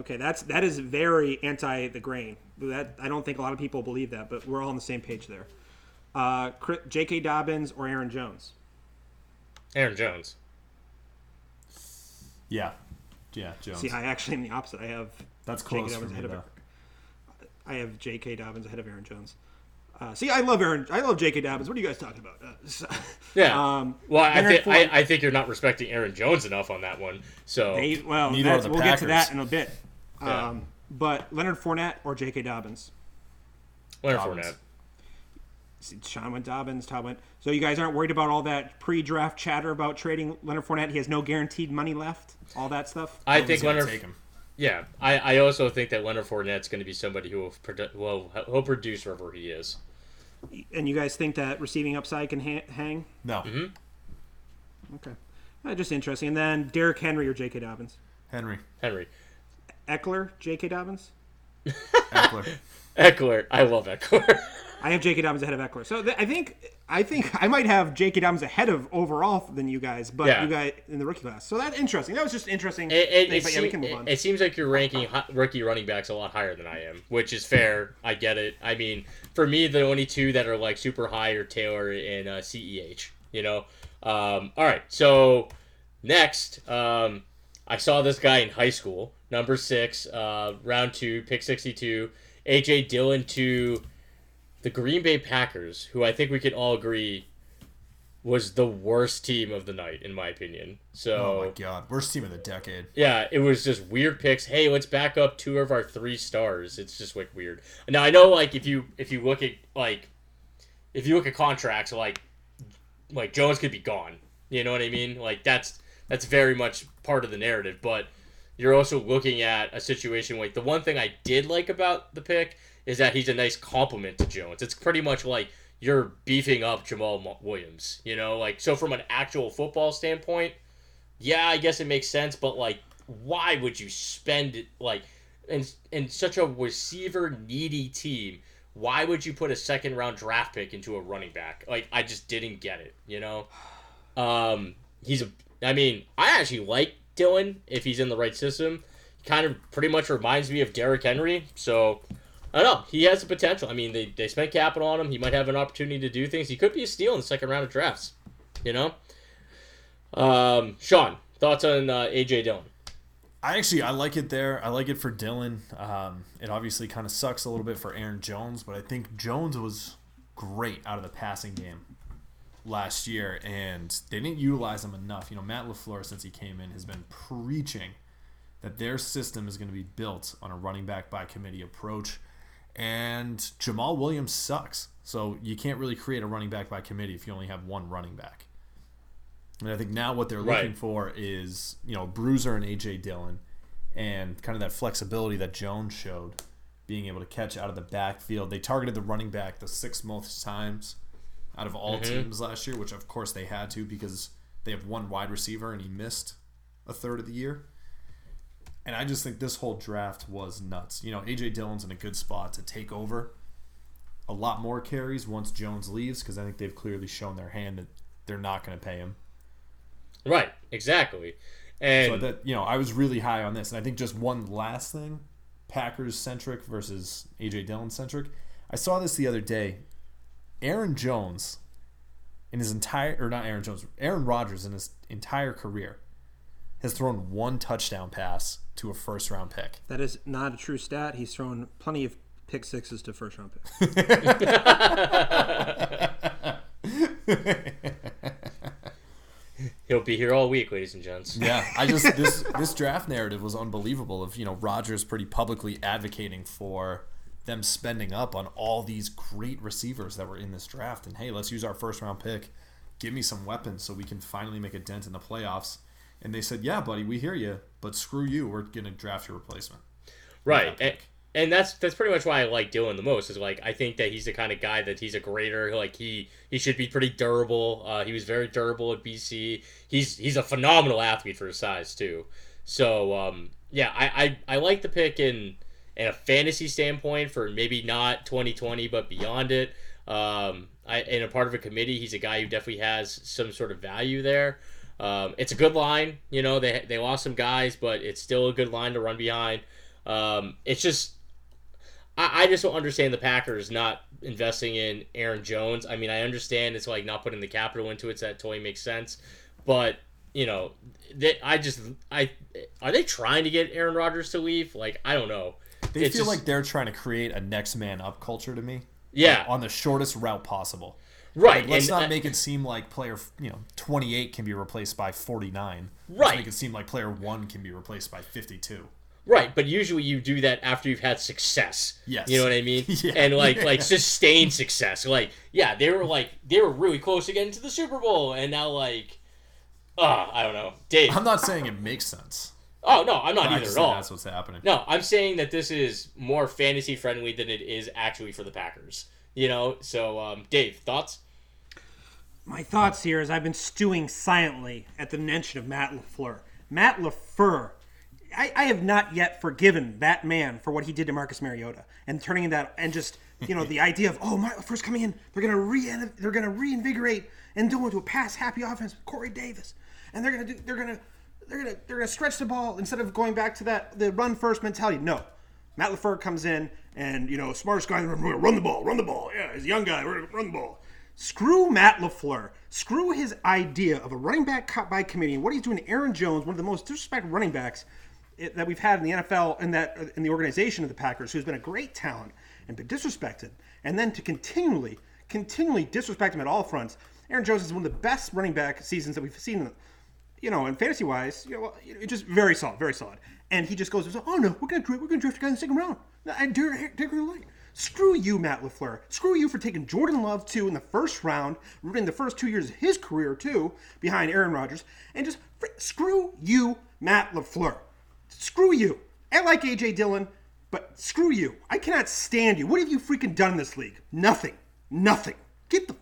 Okay, that's that is very anti the grain. That I don't think a lot of people believe that, but we're all on the same page there. Uh, J.K. Dobbins or Aaron Jones. Aaron Jones. Yeah. Yeah, Jones. See, I actually am the opposite. I have That's J.K. close for Dobbins me, ahead of. I have J.K. Dobbins ahead of Aaron Jones. Uh, see, I love Aaron. I love J.K. Dobbins. What are you guys talking about? Uh, so- Yeah. Um, well, I, Leonard think I, I think you're not respecting Aaron Jones enough on that one. So They, well, that's, we'll get to that in a bit. Yeah. Um, but Leonard Fournette or J.K. Dobbins? Leonard Dobbins. Fournette. See, Sean went Dobbins, Todd went. So you guys aren't worried about all that pre-draft chatter about trading Leonard Fournette? He has no guaranteed money left. All that stuff. I He's think Leonard. take him. Yeah, I, I also think that Leonard Fournette's going to be somebody who will, produ- will will produce wherever he is. And you guys think that receiving upside can ha- hang? No. Mm-hmm. Okay, uh, just interesting. And then Derrick Henry or J.K. Dobbins? Henry. Henry. Ekeler, J.K. Dobbins. Ekeler. Ekeler. I love Ekeler. I have J.K. Dobbins ahead of Ekeler. So th- I think I think I might have J.K. Dobbins ahead of overall than you guys, but Yeah. you guys in the rookie class. So that's interesting. That was just interesting. It, it, thing, it, but yeah, we seem- can move it- on. it seems like you're ranking hi- rookie running backs a lot higher than I am, which is fair. I get it. I mean, for me, the only two that are like super high are Taylor and uh, CEH. You know. Um, all right. So next, um, I saw this guy in high school, number six, uh, round two, pick sixty-two, AJ Dillon to the Green Bay Packers, who I think we can all agree was the worst team of the night, in my opinion. So. Oh my god. Worst team of the decade. Yeah, it was just weird picks. Hey, let's back up two of our three stars. It's just like weird. Now I know like if you if you look at like if you look at contracts like like Jones could be gone. You know what I mean? Like that's that's very much part of the narrative, but you're also looking at a situation like the one thing I did like about the pick is that he's a nice compliment to Jones. It's pretty much like you're beefing up Jamaal Williams, you know? Like so from an actual football standpoint, yeah, I guess it makes sense, but like, why would you spend it like in in such a receiver needy team? Why would you put a second round draft pick into a running back? Like, I just didn't get it. You know, um, he's a. I mean, I actually like Dillon if he's in the right system. Kind of pretty much reminds me of Derrick Henry. So I don't know. He has the potential. I mean, they, they spent capital on him. He might have an opportunity to do things. He could be a steal in the second round of drafts. You know. Um, Sean, thoughts on uh, AJ Dillon? I actually I like it there. I like it for Dillon. Um, it obviously kind of sucks a little bit for Aaron Jones, but I think Jones was great out of the passing game last year, and they didn't utilize him enough. You know, Matt Lafleur since he came in has been preaching that their system is going to be built on a running back by committee approach, and Jamaal Williams sucks. So you can't really create a running back by committee if you only have one running back. And I think now what they're looking Right. for is, you know, Bruiser and AJ Dillon and kind of that flexibility that Jones showed, being able to catch out of the backfield. They targeted the running back the six most times out of all mm-hmm. teams last year, which of course they had to because they have one wide receiver and he missed a third of the year. And I just think this whole draft was nuts. You know, AJ Dillon's in a good spot to take over a lot more carries once Jones leaves because I think they've clearly shown their hand that they're not going to pay him. Right, exactly. And So that you know, I was really high on this, and I think just one last thing, Packers centric versus AJ Dillon centric. I saw this the other day. Aaron Jones, in his entire or not Aaron Jones, Aaron Rodgers in his entire career, has thrown one touchdown pass to a first round pick. That is not a true stat. He's thrown plenty of pick sixes to first round picks. he'll be here all week, ladies and gents. Yeah, I just this this draft narrative was unbelievable. Of you know Rodgers pretty publicly advocating for them spending up on all these great receivers that were in this draft, and hey, let's use our first round pick, give me some weapons so we can finally make a dent in the playoffs. And they said, yeah, buddy, we hear you, but screw you, we're gonna draft your replacement. Right. And, and that's that's pretty much why I like Dillon the most. Is like I think that he's the kind of guy that he's a grader. Like he he should be pretty durable. Uh, he was very durable at BC. He's he's a phenomenal athlete for his size too. So um, yeah, I, I I like the pick in in a fantasy standpoint for maybe not 2020 but beyond it. Um, I in a part of a committee, he's a guy who definitely has some sort of value there. Um, it's a good line. You know, they they lost some guys, but it's still a good line to run behind. Um, it's just I, I just don't understand the Packers not investing in Aaron Jones. I mean, I understand it's like not putting the capital into it, so that totally makes sense. But you know, they, I just I are they trying to get Aaron Rodgers to leave? Like I don't know. They It's feel just- like they're trying to create a next man up culture to me. Yeah. on the shortest route possible. right. Like, let's and, not uh, make it seem like player you know 28 can be replaced by 49. Right. Let's make it seem like player one can be replaced by 52. Right, but usually you do that after you've had success. Yes. You know what I mean? Yeah. And like like sustained success. Like, yeah, they were like they were really close to getting to the Super Bowl and now like uh, I don't know. Dave. I'm not saying it makes sense. Oh no, I'm not I either at all. that's what's happening. No, I'm saying that this is more fantasy friendly than it is actually for the Packers. You know? So um Dave, thoughts? My thoughts here is I've been stewing silently at the mention of Matt LaFleur. Matt LaFleur, I, I have not yet forgiven that man for what he did to Marcus Mariota and turning that and just you know the idea of oh Matt LaFleur's coming in, they're gonna re they're gonna reinvigorate and go into a pass happy offense with Corey Davis, and they're gonna do they're gonna they're gonna they're gonna stretch the ball instead of going back to that the run first mentality. No, Matt LaFleur comes in and you know smartest guy in the room, we're gonna run the ball, run the ball. Yeah, he's a young guy, we're gonna run the ball. Screw Matt LaFleur. Screw his idea of a running back cut by committee. What he's doing to Aaron Jones, one of the most disrespected running backs eh, that we've had in the NFL and that uh, in the organization of the Packers, who's been a great talent and been disrespected, and then to continually, continually disrespect him at all fronts. Aaron Jones is one of the best running back seasons that we've seen you know, and fantasy wise, you know, well, know, just very solid, very solid. And he just goes, "Oh no, we're gonna we're gonna draft a guy in the second round." And Derek Derek Light. Screw you, Matt Lafleur. Screw you for taking Jordan Love too in the first round, in the first two years of his career too, behind Aaron Rodgers, and just fr- screw you, Matt Lafleur. Screw you. I like AJ Dillon, but screw you. I cannot stand you. What have you freaking done in this league? Nothing. Nothing. Get the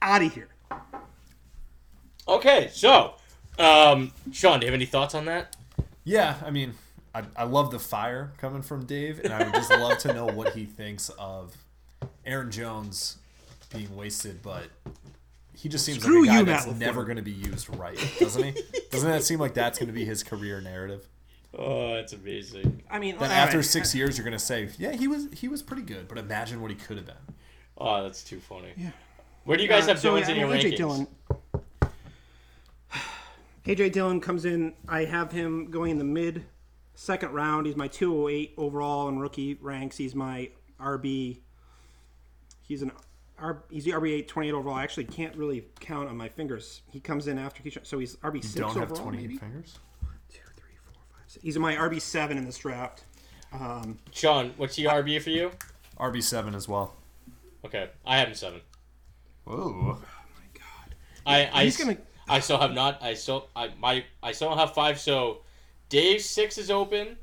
out of here. Okay, so um Sean, do you have any thoughts on that? Yeah, I mean, I, I love the fire coming from Dave, and I would just love to know what he thinks of Aaron Jones being wasted, but he just seems Screw like a guy you, that's Matt never going to be used right, doesn't he? doesn't that seem like that's going to be his career narrative? Oh, that's amazing. I mean, That after right. six years, you're going to say, "Yeah, he was he was pretty good," but imagine what he could have been. Oh, that's too funny. Yeah. Where do you guys have so, Dillons yeah, in your I mean, rankings? AJ Dillon. AJ Dillon comes in. I have him going in the mid second round. He's my 208 overall in rookie ranks. He's my RB. He's an R, he's the RB 8, 28 overall. I actually can't really count on my fingers. He comes in after Ke'Shawn, so he's RB 6 Don't overall. have 28 maybe? fingers. Two, three, four, five, six. He's my RB 7 in this draft. Um, Sean, what's the RB for you? RB seven as well. Okay, I have him seven. Whoa. Oh, my God. I I, he's gonna- I still have not. I still I my I still don't have five. So Dave's six is open.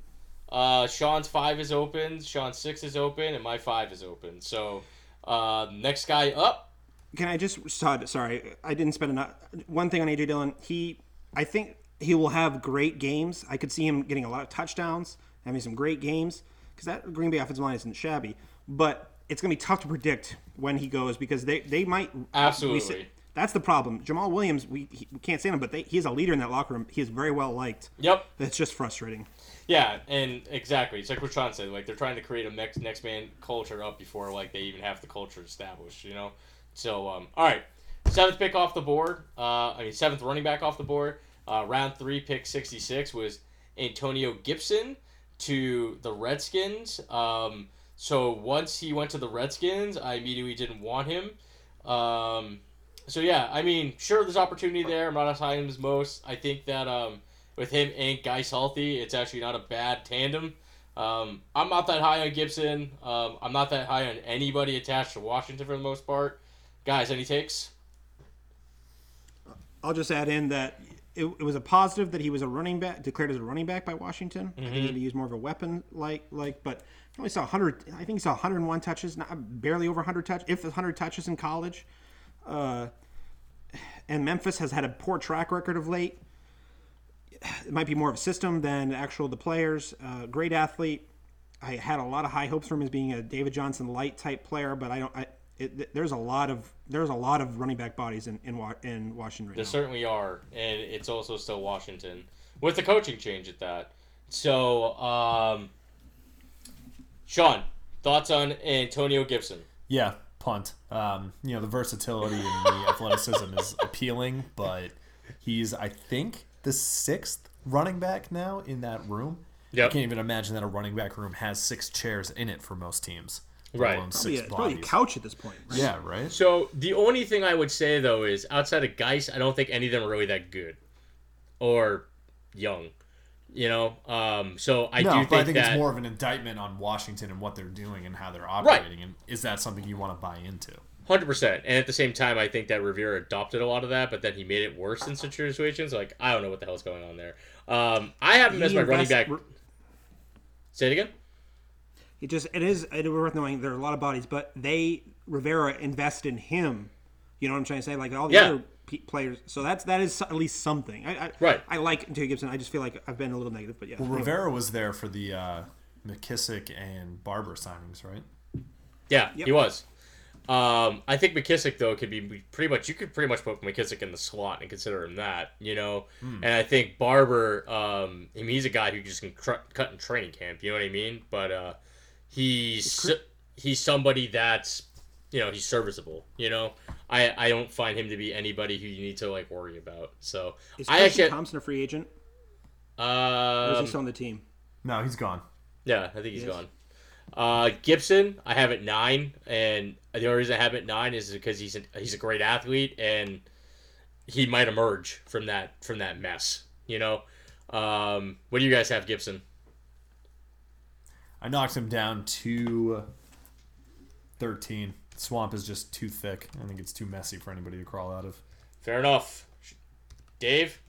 Uh, Sean's five is open. Sean's six is open, and my five is open. So uh, next guy up. Can I just Todd? Sorry, I didn't spend enough. One thing on AJ Dillon. He, I think he will have great games. I could see him getting a lot of touchdowns, having some great games because that Green Bay offensive line isn't shabby. But it's going to be tough to predict when he goes because they they might Absolutely. we that's the problem. Jamaal Williams, we, he, we can't stand him, but they, he's a leader in that locker room. He is very well liked. Yep. It's just frustrating. Yeah, and exactly. It's like what Sean said. Like they're trying to create a next next man culture up before like they even have the culture established. You know. So um, all right, seventh pick off the board. Uh, I mean seventh running back off the board. Uh, round three, pick sixty six was Antonio Gibson to the Redskins. Um, so once he went to the Redskins, I immediately didn't want him. Um, so yeah, I mean, sure, there's opportunity there. I'm not as high as most. I think that um, with him and Guice healthy, it's actually not a bad tandem. Um, I'm not that high on Gibson. Um, I'm not that high on anybody attached to Washington for the most part. Guys, any takes? I'll just add in that it, it was a positive that he was a running back, declared as a running back by Washington. I think he had to use more of a weapon, like like. But he only saw 100. I think he saw 101 touches, not barely over 100 touch, if 100 touches in college. Uh, and Memphis has had a poor track record of late. It might be more of a system than actual the players. Uh, great athlete. I had a lot of high hopes for him as being a David Johnson light type player, but I don't. I, it, there's a lot of there's a lot of running back bodies in in, in Washington right There now. certainly are, and it's also still Washington with the coaching change at that. So, um, Sean, thoughts on Antonio Gibson? Yeah, punt. Um, you know, the versatility and the athleticism is appealing, but he's, I think, the sixth running back now in that room. I can't even imagine that a running back room has six chairs in it for most teams. Right. alone Probably, a, probably a couch at this point. Right? Yeah, right? So the only thing I would say though is outside of Guice, I don't think any of them are really that good or young. You know, um, so I no, do but think, I think that it's more of an indictment on Washington and what they're doing and how they're operating. And is that something you want to buy into? hundred percent. And at the same time, I think that Rivera adopted a lot of that, but then he made it worse in situations. Like I don't know what the hell's going on there. Um, I have him as He my running invest- back. Say it again. It just it is it is worth knowing there are a lot of bodies, but they Rivera invest in him. You know what I'm trying to say? Like all the Yeah. other pe- players. So that's that is at least something. I, I, Right. I like Antonio Gibson. I just feel like I've been a little negative, but yeah. Well, Rivera was there for the uh, McKissic and Barber signings, right? Yeah, Yep. he was. Um, I think McKissic though could be pretty much you could pretty much put McKissic in the slot and consider him that, you know. And I think Barber, um, I mean, he's a guy who just can cr- cut in training camp. You know what I mean? But uh, he's he's somebody that's you know he's serviceable. You know, I I don't find him to be anybody who you need to like worry about. So Is I Christian actually Thompson a free agent? Or is he um, still on the team? No, he's gone. Yeah, I think he's Yes. gone. Uh, Gibson, I have at nine, and the only reason I have at nine is because he's a, he's a great athlete, and he might emerge from that from that mess. You know, um, what do you guys have, Gibson? I knocked him down to 13. Swamp is just too thick. I think it's too messy for anybody to crawl out of. Fair enough. Dave,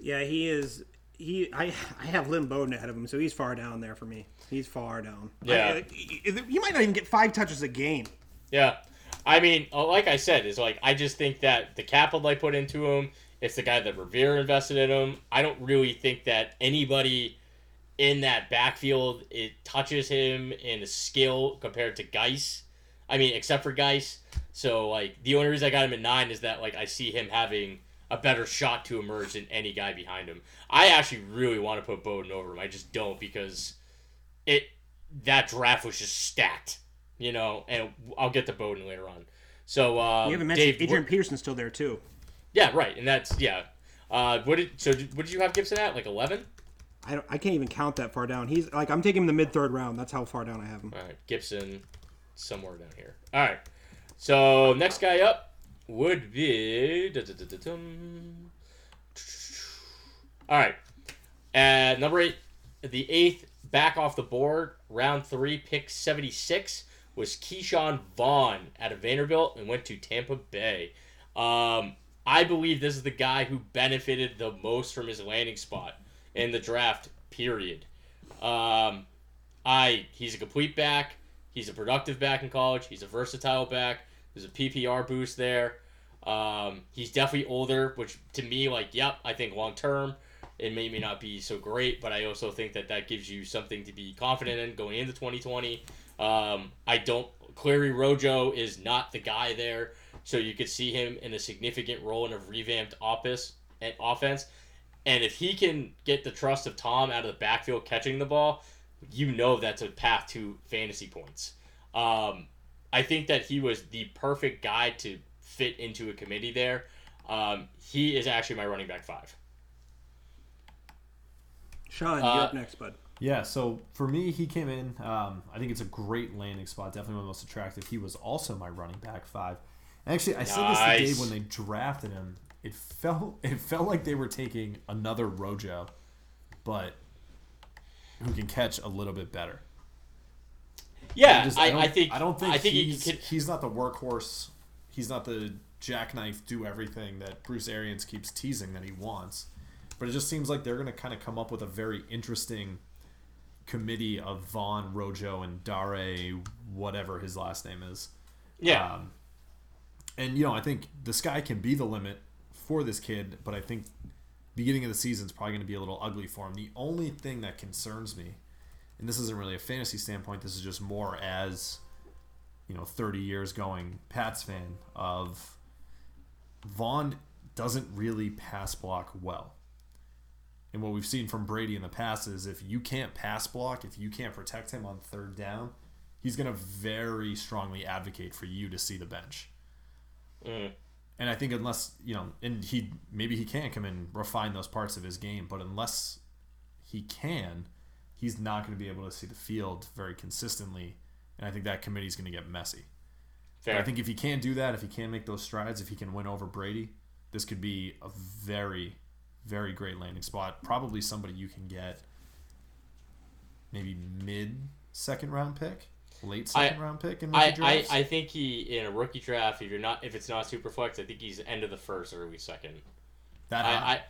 Yeah, he is. He I I have Lynn Bowden ahead of him, so he's far down there for me. He's far down. Yeah. I- I- you might not even get five touches a game. yeah, I mean, uh, like I said, is like I just think that the capital I put into him, it's the guy that Rivera invested in him. I don't really think that anybody in that backfield it touches him in a skill compared to Guice. I mean, except for Guice. So like the only reason I got him at nine is that like I see him having a better shot to emerge than any guy behind him. I actually really want to put Bowden over him. I just don't because it that draft was just stacked, you know. And I'll get to Bowden later on. So um, You haven't mentioned Dave, Adrian Peterson's still there too. yeah, right, and that's yeah. Uh, what did so? Did, what did you have Gibson at? Like eleven? I don't. I can't even count that far down. He's like I'm taking him the mid third round. That's how far down I have him. All right, Gibson, somewhere down here. All right. So next guy up would be. All right. At number eight, the eighth back off the board, round three, pick 76 was Ke'Shawn Vaughn out of Vanderbilt and went to Tampa Bay. Um, I believe this is the guy who benefited the most from his landing spot in the draft, period. Um, I he's a complete back. He's a productive back in college. He's a versatile back. There's a PPR boost there. Um, he's definitely older, which to me, like, yep, I think long term. It may, may not be so great, but I also think that that gives you something to be confident in going into 2020. Um, I don't. Clary Rojo is not the guy there, so you could see him in a significant role in a revamped office and offense. And if he can get the trust of Tom out of the backfield catching the ball, you know that's a path to fantasy points. Um, I think that he was the perfect guy to fit into a committee there. Um, he is actually my running back five. Sean, Uh, you're up next, bud. Yeah, so for me, he came in. Um, I think it's a great landing spot. Definitely one of the most attractive. He was also my running back five. And actually, I said this to Nice. Dave when they drafted him. It felt it felt like they were taking another Rojo, but who can catch a little bit better. Yeah, just- I, don't- I think I don't think I think he's, he could. he's not the workhorse. He's not the jackknife do everything that Bruce Arians keeps teasing that he wants. But it just seems like they're going to kind of come up with a very interesting committee of Vaughn, Rojo, and Dare, whatever his last name is. Yeah, Um, and you know, I think the sky can be the limit for this kid, but I think beginning of the season is probably going to be a little ugly for him. The only thing that concerns me, and this isn't really a fantasy standpoint, this is just more as you know, 30 years going Pats fan of Vaughn doesn't really pass block well. And what we've seen from Brady in the past is if you can't pass block, if you can't protect him on third down, he's going to very strongly advocate for you to see the bench. Mm. And I think unless, you know, and he maybe he can come and refine those parts of his game, but unless he can, he's not going to be able to see the field very consistently. And I think that committee is going to get messy. Fair. I think if he can do that, if he can make those strides, if he can win over Brady, this could be a very, very great landing spot. Probably somebody you can get maybe mid second round pick, late I- second round pick in I, rookie I, drafts. I think he in a rookie draft. If you're not, if it's not super flex, I think he's end of the first, or early second. that I. I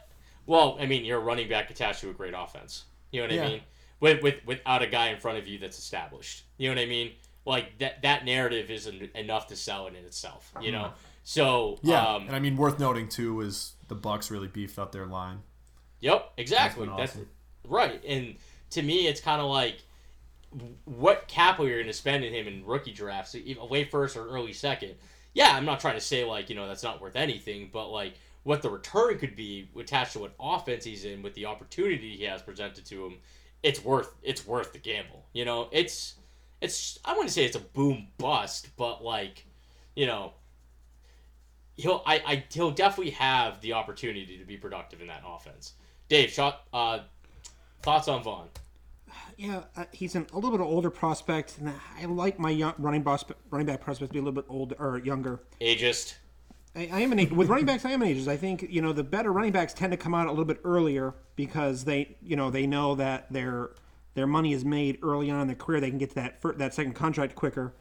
well, I mean, you're a running back attached to a great offense. You know what Yeah. I mean? With, with without a guy in front of you that's established. You know what I mean? Like that that narrative isn't enough to sell it in itself. You know. So Mm-hmm. yeah, um, and I mean worth noting too is the Bucs really beefed up their line. Yep, exactly. That's, awesome. right. And to me, it's kind of like what capital you're going to spend in him in rookie drafts, late first or early second. Yeah, I'm not trying to say like you know that's not worth anything, but like what the return could be attached to what offense he's in with the opportunity he has presented to him, it's worth it's worth the gamble. You know, it's it's I wouldn't say it's a boom bust, but like you know he'll I, I he'll definitely have the opportunity to be productive in that offense. Dave, shot uh, thoughts on Vaughn? Yeah, uh, he's an, a little bit older prospect, and I like my young running boss, running back prospect to be a little bit older or younger. Ageist. I, I am an with running backs. I am an ages. I think you know the better running backs tend to come out a little bit earlier because they you know they know that their their money is made early on in their career. They can get to that fir- that second contract quicker,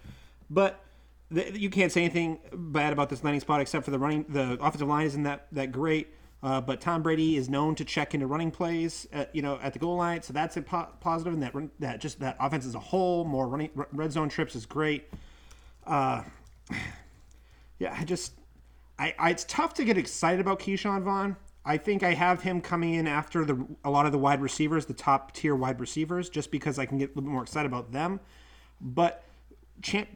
but. The, you can't say anything bad about this landing spot except for the running. The offensive line isn't that that great, uh, but Tom Brady is known to check into running plays, at, you know, at the goal line. So that's a po- positive, and that run- that just that offense as a whole, more running r- red zone trips is great. Uh, yeah, I just I, I it's tough to get excited about Ke'Shawn Vaughn. I think I have him coming in after the a lot of the wide receivers, the top tier wide receivers, just because I can get a little bit more excited about them. But champ,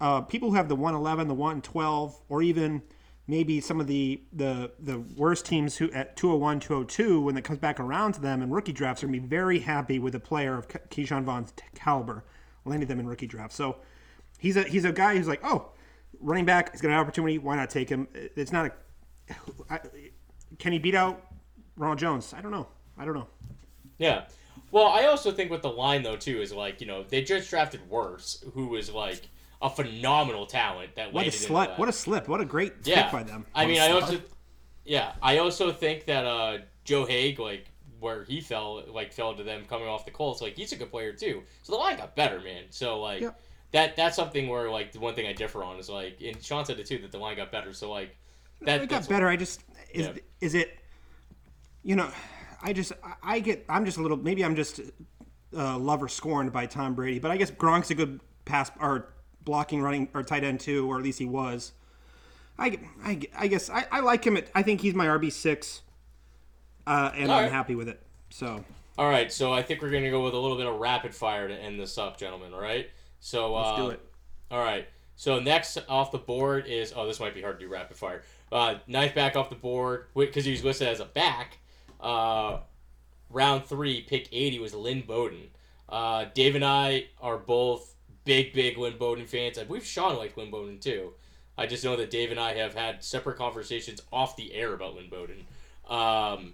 uh, people who have the 111, the 112, or even maybe some of the the the worst teams who at 201, 202, when it comes back around to them in rookie drafts, are going to be very happy with a player of Ke- Ke'Shawn Vaughn's caliber, landing them in rookie drafts. So he's a he's a guy who's like, oh, running back, he's got an opportunity. Why not take him? It's not a. I, can he beat out Ronald Jones? I don't know. I don't know. Yeah. Well, I also think with the line though too is like you know they just drafted Wirfs, who was like a phenomenal talent that What a landed in slip! that. What a slip! What a great yeah. pick by them. I mean, I I a also, yeah, I also think that uh, Joe Haeg, like where he fell, like fell to them coming off the Colts, like he's a good player too. So the line got better, man. So like Yeah. that that's something where like the one thing I differ on is like, and Sean said it too that the line got better. So like that it got better. I just is Yeah. is it, you know, I just I- I get I'm just a little maybe I'm just uh, love or scorned by Tom Brady, but I guess Gronk's a good pass or blocking running or tight end too, or at least he was. I I, I guess I, I like him. At, I think he's my RB six. uh, and All I'm right. happy with it. So All right, so I think we're gonna go with a little bit of rapid fire to end this up, gentlemen. All right. So let's uh, do it. All right. So next off the board is oh this might be hard to do rapid fire. Uh, ninth back off the board because he was listed as a back. Uh, round three, pick eighty was Lynn Bowden. Uh, Dave and I are both big big Lynn Bowden fans. I believe Sean liked Lynn Bowden too. I just know that Dave and I have had separate conversations off the air about Lynn Bowden. Um,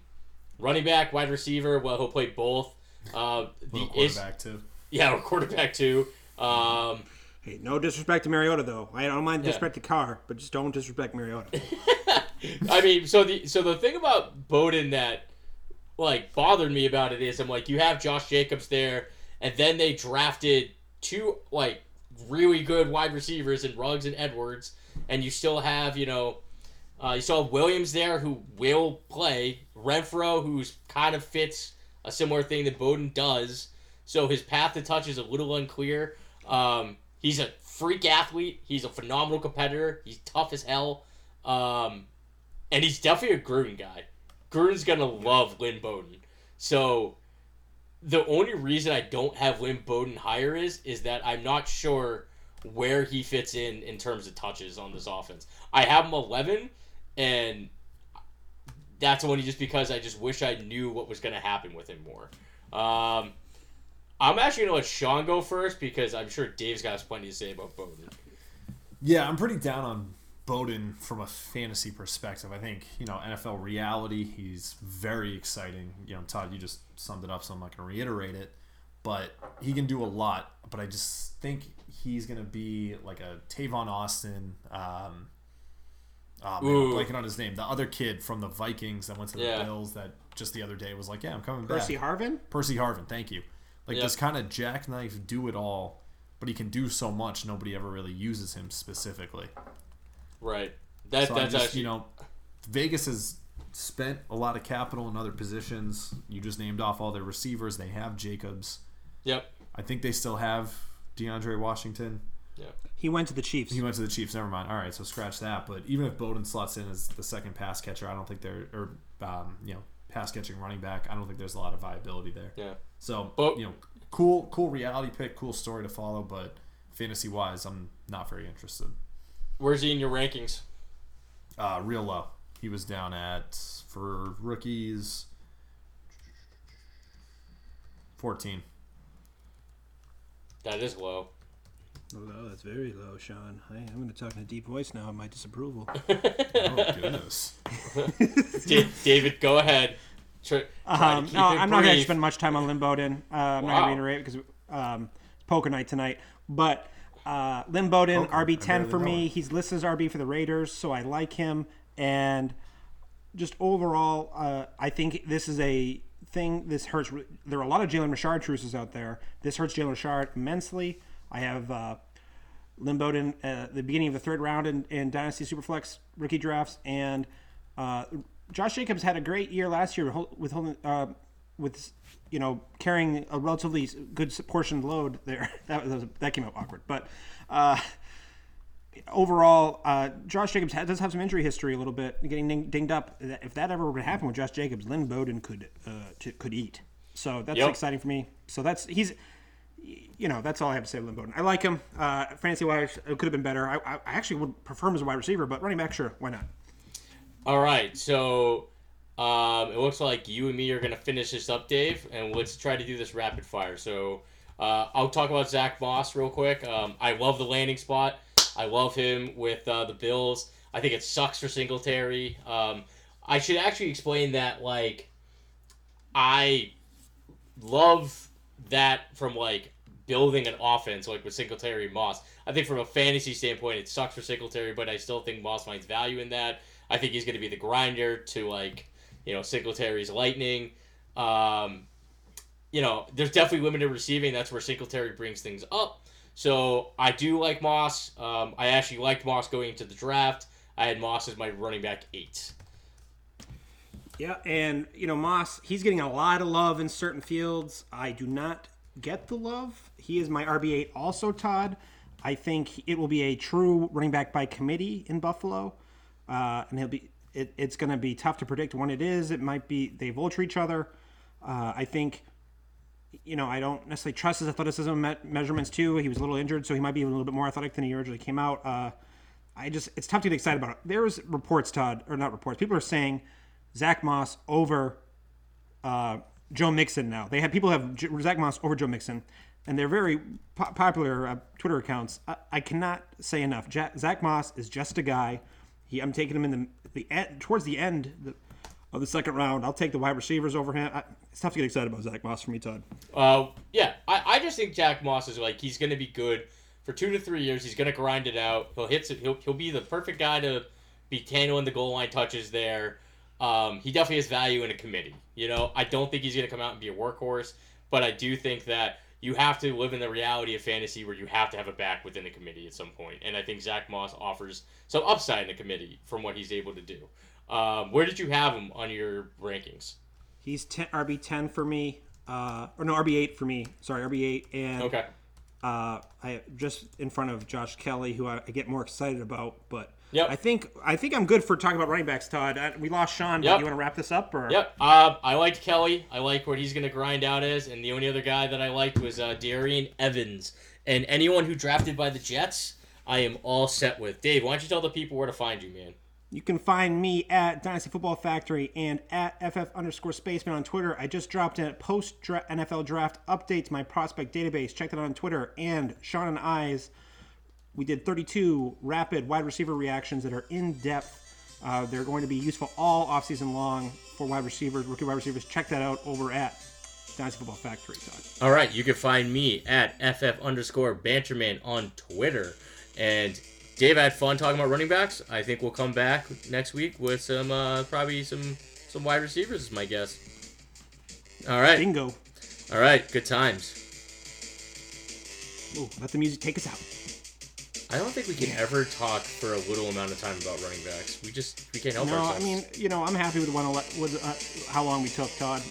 running back, wide receiver. Well, he'll play both. Uh, the Little is quarterback too. yeah, or quarterback too. Um, Hey, no disrespect to Mariota though. I don't mind Yeah. disrespect to Carr, but just don't disrespect Mariota. I mean, so the so the thing about Bowden that like bothered me about it is I'm like, you have Josh Jacobs there, and then they drafted two like really good wide receivers in Ruggs and Edwards, and you still have you know. Uh, you still have Williams there who will play. Renfrow, who's kind of fits a similar thing that Bowden does. So his path to touch is a little unclear. Um, he's a freak athlete. He's a phenomenal competitor. He's tough as hell. Um, and he's definitely a Gruden guy. Gruden's gonna love Lynn Bowden. So the only reason I don't have Lynn Bowden higher is is that I'm not sure where he fits in in terms of touches on this offense. I have him 11, and that's only just because I just wish I knew what was gonna happen with him more. Um, I'm actually gonna let Sean go first because I'm sure Dave's got plenty to say about Bowden. Yeah, I'm pretty down on Bowden from a fantasy perspective. I think, you know, NFL reality, he's very exciting. You know, Todd, you just summed it up, so I'm not going to reiterate it. But he can do a lot. But I just think he's going to be like a Tavon Austin. Um, oh, man, Ooh. I'm blanking on his name. The other kid from the Vikings that went to the Yeah. Bills that just the other day was like, yeah, I'm coming Percy back. Percy Harvin? Percy Harvin, thank you. Like Yep. this kind of jackknife, do it all, but he can do so much. Nobody ever really uses him specifically. Right. That So that's just, actually you know, Vegas has spent a lot of capital in other positions. You just named off all their receivers. They have Jacobs. Yep. I think they still have DeAndre Washington. Yeah. He went to the Chiefs. He went to the Chiefs. Never mind. All right, so scratch that. But even if Bowden slots in as the second pass catcher, I don't think they're or um, you know pass catching running back. I don't think there's a lot of viability there. Yeah. So But- you know, cool, cool reality pick, cool story to follow. But fantasy wise, I'm not very interested. Where's he in your rankings? Uh, real low. He was down at for rookies. 14. That is low. Oh, that's very low, Sean. I, I'm going to talk in a deep voice now of my disapproval. Oh goodness. Da- David, go ahead. Try, try Um, no, I'm not going to spend much time on Lynn Bowden. Uh, I'm not going to reiterate because um, it's poker night tonight. But uh, Lynn Bowden, Poker, I RB10 for me. He's listed as RB for the Raiders, so I like him. And just overall, uh, I think this is a thing. This hurts. There are a lot of Jalen Richard truces out there. This hurts Jalen Richard immensely. I have uh, Lynn Bowden uh, the beginning of the third round in, in Dynasty Superflex rookie drafts, and uh, Josh Jacobs had a great year last year with holding, uh, with you know carrying a relatively good portion load there. that was that came out awkward, but. Uh, overall, uh, Josh Jacobs ha- does have some injury history a little bit, getting ding- dinged up. If that ever were to happen with Josh Jacobs, Lynn Bowden could uh, t- could eat. So that's Yep. exciting for me. So that's he's, you know, that's all I have to say. Lynn Bowden. I like him. Uh, fantasy wise, it could have been better. I, I, I actually would prefer him as a wide receiver, but running back, sure, why not? All right, so um, it looks like you and me are gonna finish this up, Dave, and let's try to do this rapid fire. So uh, I'll talk about Zach Moss real quick. Um, I love the landing spot. I love him with uh, the Bills. I think it sucks for Singletary. Um, I should actually explain that like I love that from like building an offense like with Singletary and Moss. I think from a fantasy standpoint, it sucks for Singletary, but I still think Moss finds value in that. I think he's going to be the grinder to like you know Singletary's lightning. Um, you know, there's definitely limited receiving. That's where Singletary brings things up. So I do like Moss. Um, I actually liked Moss going into the draft. I had Moss as my running back eight. Yeah, and you know Moss, he's getting a lot of love in certain fields. I do not get the love. He is my RB eight, also Todd. I think it will be a true running back by committee in Buffalo, uh, and he'll be it, it's going to be tough to predict when it is. It might be they vulture each other. Uh, I think, you know, I don't necessarily trust his athleticism me- measurements too. He was a little injured, so he might be a little bit more athletic than he originally came out. Uh, I just, it's tough to get excited about it. There's reports, Todd, or not reports. People are saying Zach Moss over uh, Joe Mixon now. They have people have J- Zach Moss over Joe Mixon, and they're very po- popular uh, Twitter accounts. I, I cannot say enough. Zach Moss is just a guy. He, I'm taking him in the the end, towards the end of the second round. I'll take the wide receivers over him. I, it's tough to get excited about Zach Moss for me, Todd. Uh, yeah, I, I just think Zach Moss is like he's going to be good for two to three years. He's going to grind it out. He'll hit. He'll he'll be the perfect guy to be handling the goal line touches there. Um, he definitely has value in a committee. You know, I don't think he's going to come out and be a workhorse, but I do think that you have to live in the reality of fantasy where you have to have a back within the committee at some point. And I think Zach Moss offers some upside in the committee from what he's able to do. Um, where did you have him on your rankings? He's 10, RB ten for me, uh, or no RB eight for me. Sorry, RB eight, and Okay. uh, I just in front of Josh Kelley, who I, I get more excited about. But Yep. I think I think I'm good for talking about running backs, Todd. Uh, we lost Sean, but you want to wrap this up or? Yep. Uh, I liked Kelley. I like what he's going to grind out as. And the only other guy that I liked was uh, Darrynton Evans. And anyone who drafted by the Jets, I am all set with. Dave, why don't you tell the people where to find you, man? You can find me at Dynasty Football Factory and at FF underscore Spaceman on Twitter. I just dropped a post NFL draft update to my prospect database. Check that out on Twitter. And Sean and I's, we did 32 rapid wide receiver reactions that are in depth. Uh, they're going to be useful all offseason long for wide receivers, rookie wide receivers. Check that out over at Dynasty Football Factory, Todd. All right, you can find me at FF underscore Banterman on Twitter. And Dave I had fun talking about running backs. I think we'll come back next week with some uh, probably some some wide receivers, is my guess. All right, Bingo. all right, good times. Ooh, let the music take us out. I don't think we can ever talk for a little amount of time about running backs. We just we can't help No, ourselves. I mean, you know, I'm happy with one ele- with uh, how long we took, Todd.